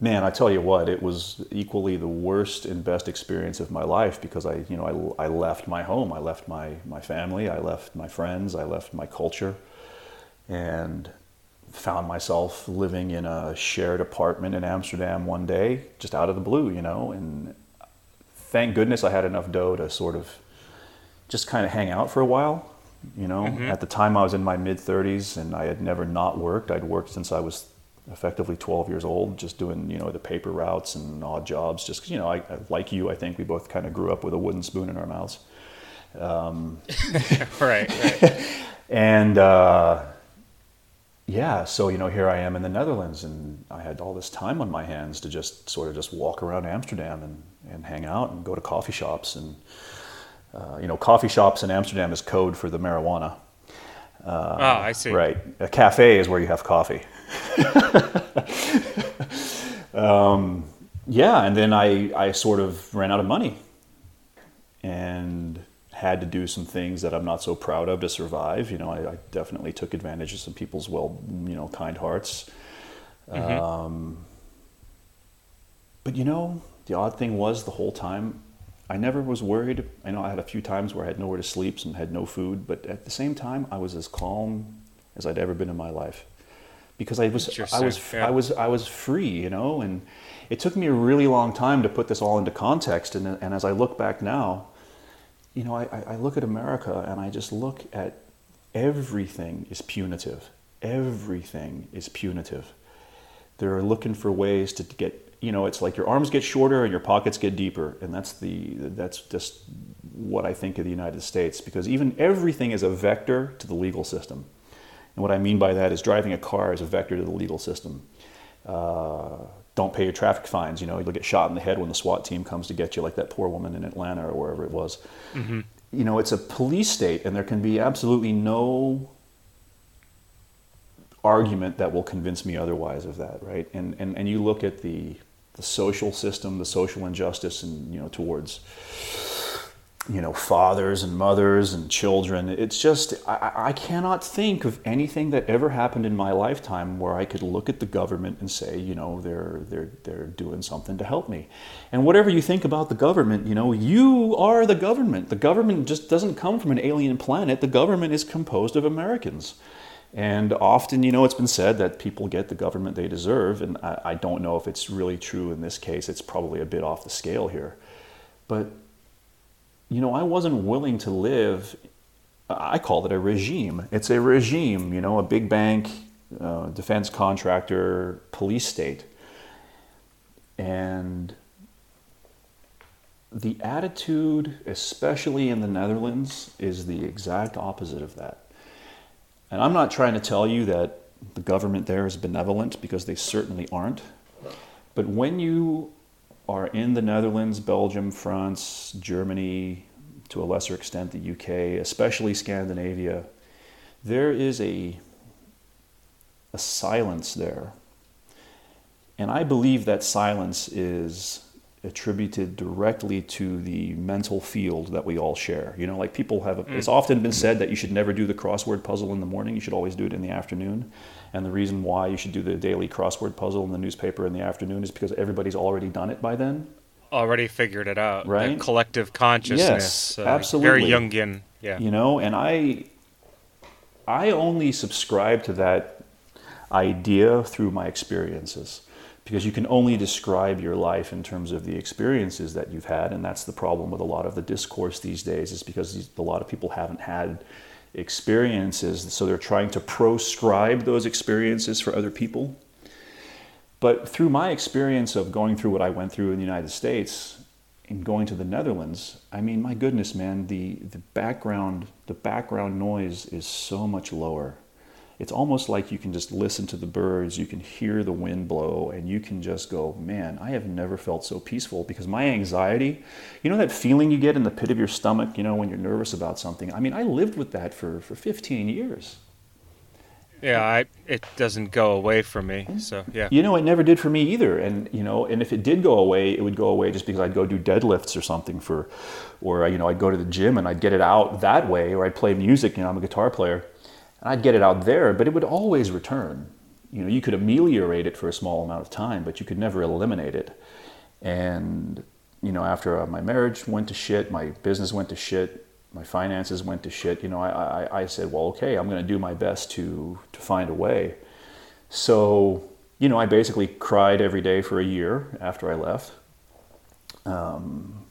man, I tell you what, it was equally the worst and best experience of my life because I, you know, I, I left my home, I left my, my family, I left my friends, I left my culture. And found myself living in a shared apartment in Amsterdam one day, just out of the blue, you know. And thank goodness I had enough dough to sort of just kind of hang out for a while. You know, mm-hmm. at the time I was in my mid 30s and I had never not worked. I'd worked since I was effectively 12 years old, just doing, you know, the paper routes and odd jobs. Just because, you know, I, like you, I think we both kind of grew up with a wooden spoon in our mouths. Um, right, right. and, uh, yeah, so you know, here I am in the Netherlands, and I had all this time on my hands to just sort of just walk around Amsterdam and, and hang out and go to coffee shops, and uh, you know, coffee shops in Amsterdam is code for the marijuana. Uh, oh, I see. Right, a cafe is where you have coffee. um, yeah, and then I I sort of ran out of money, and had to do some things that I'm not so proud of to survive. You know, I, I definitely took advantage of some people's well, you know, kind hearts. Mm-hmm. Um, but you know, the odd thing was the whole time, I never was worried. I know I had a few times where I had nowhere to sleep and had no food, but at the same time, I was as calm as I'd ever been in my life because I was I was yeah. I was I was free, you know, and it took me a really long time to put this all into context. And, and as I look back now, you know, I, I look at America and I just look at everything is punitive. Everything is punitive. They're looking for ways to get, you know, it's like your arms get shorter and your pockets get deeper. And that's the, that's just what I think of the United States because even everything is a vector to the legal system. And what I mean by that is driving a car is a vector to the legal system. Uh, don't pay your traffic fines. You know, you'll get shot in the head when the SWAT team comes to get you, like that poor woman in Atlanta or wherever it was. Mm-hmm. You know, it's a police state, and there can be absolutely no argument that will convince me otherwise of that, right? And and, and you look at the the social system, the social injustice, and you know, towards you know, fathers and mothers and children. It's just, I, I cannot think of anything that ever happened in my lifetime where I could look at the government and say, you know, they're, they're, they're doing something to help me. And whatever you think about the government, you know, you are the government. The government just doesn't come from an alien planet. The government is composed of Americans. And often, you know, it's been said that people get the government they deserve. And I, I don't know if it's really true in this case. It's probably a bit off the scale here. But you know, I wasn't willing to live, I call it a regime. It's a regime, you know, a big bank, uh, defense contractor, police state. And the attitude, especially in the Netherlands, is the exact opposite of that. And I'm not trying to tell you that the government there is benevolent because they certainly aren't. But when you are in the Netherlands, Belgium, France, Germany, to a lesser extent the UK, especially Scandinavia, there is a, a silence there. And I believe that silence is attributed directly to the mental field that we all share. You know, like people have, mm. it's often been said that you should never do the crossword puzzle in the morning, you should always do it in the afternoon. And the reason why you should do the daily crossword puzzle in the newspaper in the afternoon is because everybody's already done it by then. Already figured it out. Right. That collective consciousness. Yes, uh, absolutely. Very Jungian. Yeah. You know, and I, I only subscribe to that idea through my experiences because you can only describe your life in terms of the experiences that you've had and that's the problem with a lot of the discourse these days is because a lot of people haven't had experiences, so they're trying to proscribe those experiences for other people. But through my experience of going through what I went through in the United States and going to the Netherlands, I mean, my goodness, man, the, the background the background noise is so much lower it's almost like you can just listen to the birds, you can hear the wind blow, and you can just go, man, I have never felt so peaceful because my anxiety, you know, that feeling you get in the pit of your stomach, you know, when you're nervous about something. I mean, I lived with that for, for 15 years. Yeah, I, it doesn't go away from me. Mm-hmm. So yeah, you know, it never did for me either. And you know, and if it did go away, it would go away just because I'd go do deadlifts or something for, or you know, I'd go to the gym and I'd get it out that way, or I'd play music. You know, I'm a guitar player and I'd get it out there, but it would always return. You know, you could ameliorate it for a small amount of time, but you could never eliminate it. And you know, after uh, my marriage went to shit, my business went to shit, my finances went to shit. You know, I, I, I said, well, okay, I'm going to do my best to to find a way. So, you know, I basically cried every day for a year after I left. Um,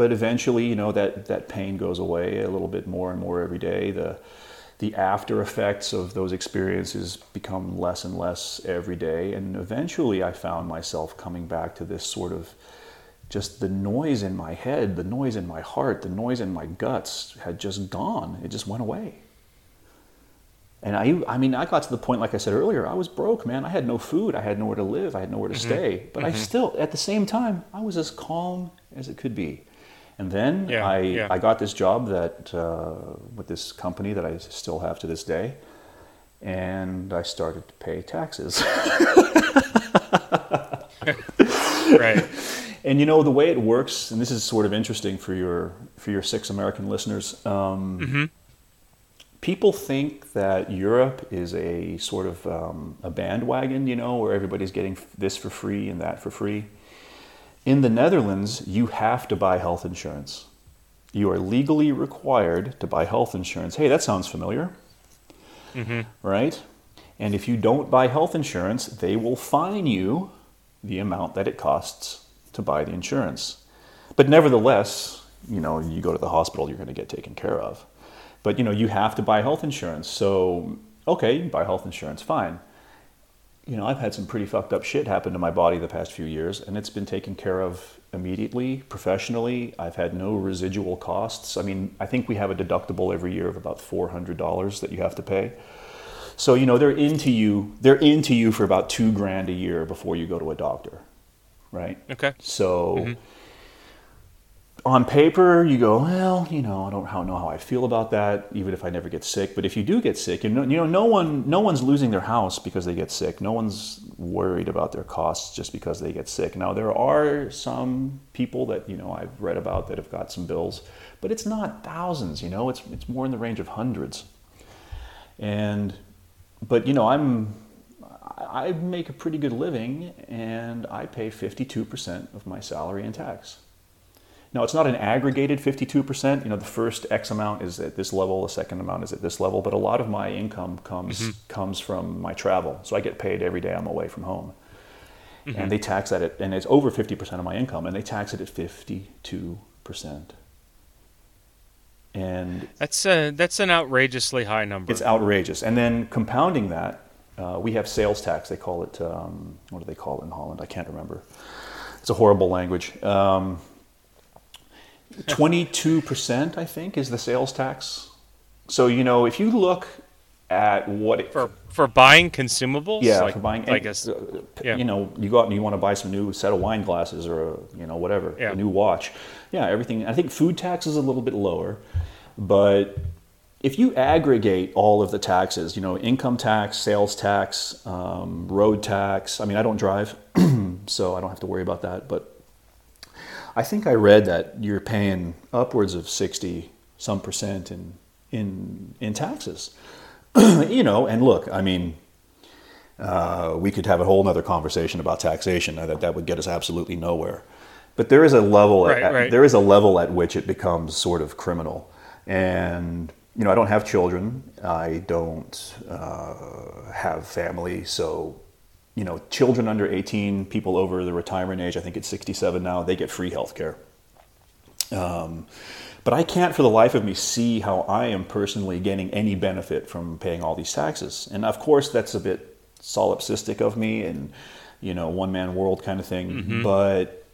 but eventually, you know, that, that pain goes away a little bit more and more every day. The, the after effects of those experiences become less and less every day. And eventually, I found myself coming back to this sort of just the noise in my head, the noise in my heart, the noise in my guts had just gone. It just went away. And I, I mean, I got to the point, like I said earlier, I was broke, man. I had no food. I had nowhere to live. I had nowhere to mm-hmm. stay. But mm-hmm. I still, at the same time, I was as calm as it could be. And then yeah, I, yeah. I got this job that uh, with this company that I still have to this day, and I started to pay taxes. right. And you know the way it works, and this is sort of interesting for your for your six American listeners. Um, mm-hmm. People think that Europe is a sort of um, a bandwagon, you know, where everybody's getting this for free and that for free. In the Netherlands, you have to buy health insurance. You are legally required to buy health insurance. Hey, that sounds familiar. Mm-hmm. Right? And if you don't buy health insurance, they will fine you the amount that it costs to buy the insurance. But nevertheless, you know, you go to the hospital, you're going to get taken care of. But you know, you have to buy health insurance. So, okay, you buy health insurance, fine you know, I've had some pretty fucked up shit happen to my body the past few years, and it's been taken care of immediately, professionally. I've had no residual costs. I mean, I think we have a deductible every year of about $400 that you have to pay. So, you know, they're into you, they're into you for about two grand a year before you go to a doctor, right? Okay. So, mm-hmm. On paper, you go, well, you know, I don't know how I feel about that, even if I never get sick. But if you do get sick, you know, you know, no one, no one's losing their house because they get sick. No one's worried about their costs just because they get sick. Now, there are some people that you know I've read about that have got some bills, but it's not thousands. You know, it's it's more in the range of hundreds. And, but you know, I'm I make a pretty good living, and I pay 52% of my salary in tax. Now, it's not an aggregated 52%. You know, the first X amount is at this level, the second amount is at this level, but a lot of my income comes mm-hmm. comes from my travel. So I get paid every day I'm away from home. Mm-hmm. And they tax that at, and it's over 50% of my income, and they tax it at 52%. And that's a, that's an outrageously high number. It's outrageous. And then compounding that, uh, we have sales tax. They call it, um, what do they call it in Holland? I can't remember. It's a horrible language. Um, 22%, I think, is the sales tax. So, you know, if you look at what it, for for buying consumables, yeah, like, for buying, like a, uh, yeah. you know, you go out and you want to buy some new set of wine glasses or a, you know whatever, yeah. a new watch, yeah, everything. I think food tax is a little bit lower, but if you aggregate all of the taxes, you know, income tax, sales tax, um, road tax. I mean, I don't drive, so I don't have to worry about that, but I think I read that you're paying upwards of 60 some percent in, in, in taxes. you know, and look, I mean, uh, we could have a whole other conversation about taxation. That that would get us absolutely nowhere. But there is a level right, at, right. there is a level at which it becomes sort of criminal. And you know, I don't have children. I don't uh, have family, so you know, children under 18, people over the retirement age, I think it's 67 now, they get free health care. Um, but I can't for the life of me see how I am personally getting any benefit from paying all these taxes. And of course, that's a bit solipsistic of me and, you know, one man world kind of thing. Mm-hmm. But,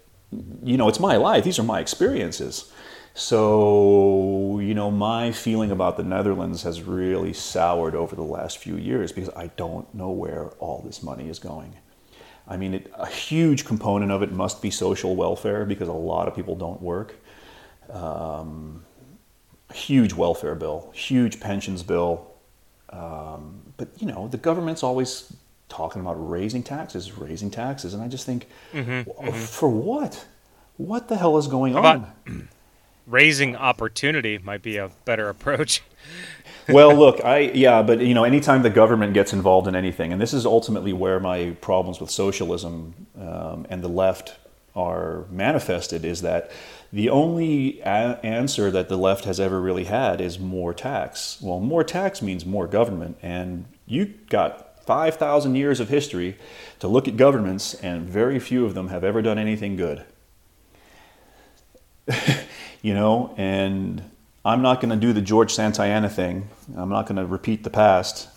you know, it's my life, these are my experiences. So, you know, my feeling about the Netherlands has really soured over the last few years because I don't know where all this money is going. I mean, it, a huge component of it must be social welfare because a lot of people don't work. Um, huge welfare bill, huge pensions bill. Um, but, you know, the government's always talking about raising taxes, raising taxes. And I just think, mm-hmm, mm-hmm. for what? What the hell is going on? Raising opportunity might be a better approach. well, look, I yeah, but you know, anytime the government gets involved in anything, and this is ultimately where my problems with socialism um, and the left are manifested, is that the only a- answer that the left has ever really had is more tax. Well, more tax means more government, and you got 5,000 years of history to look at governments, and very few of them have ever done anything good. you know, and I'm not going to do the George Santayana thing. I'm not going to repeat the past.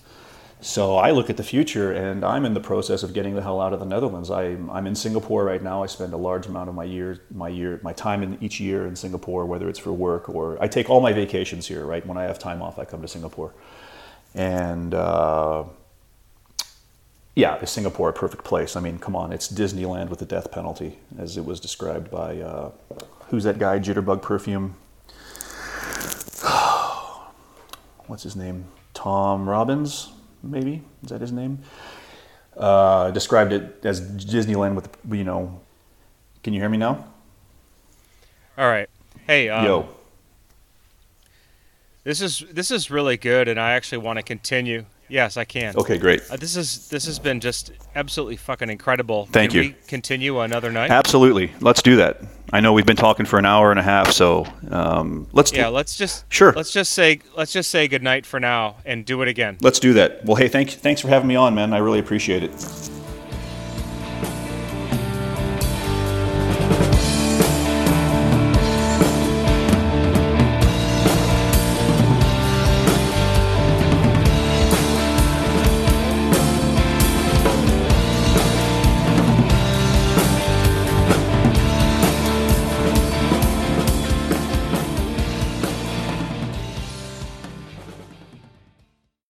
So I look at the future, and I'm in the process of getting the hell out of the Netherlands. I'm, I'm in Singapore right now. I spend a large amount of my year, my year, my time in each year in Singapore, whether it's for work or I take all my vacations here. Right when I have time off, I come to Singapore, and uh, yeah, is Singapore a perfect place? I mean, come on, it's Disneyland with the death penalty, as it was described by uh, who's that guy? Jitterbug Perfume. What's his name? Tom Robbins, maybe is that his name? Uh, described it as Disneyland with you know. Can you hear me now? All right. Hey. Um, Yo. This is this is really good, and I actually want to continue Yes, I can. Okay, great. Uh, this is this has been just absolutely fucking incredible. Thank can you. We continue another night. Absolutely. Let's do that. I know we've been talking for an hour and a half, so um, let's. Yeah, let's just. Sure. Let's just say let's just say good night for now and do it again. Let's do that. Well, hey, thank thanks for having me on, man. I really appreciate it.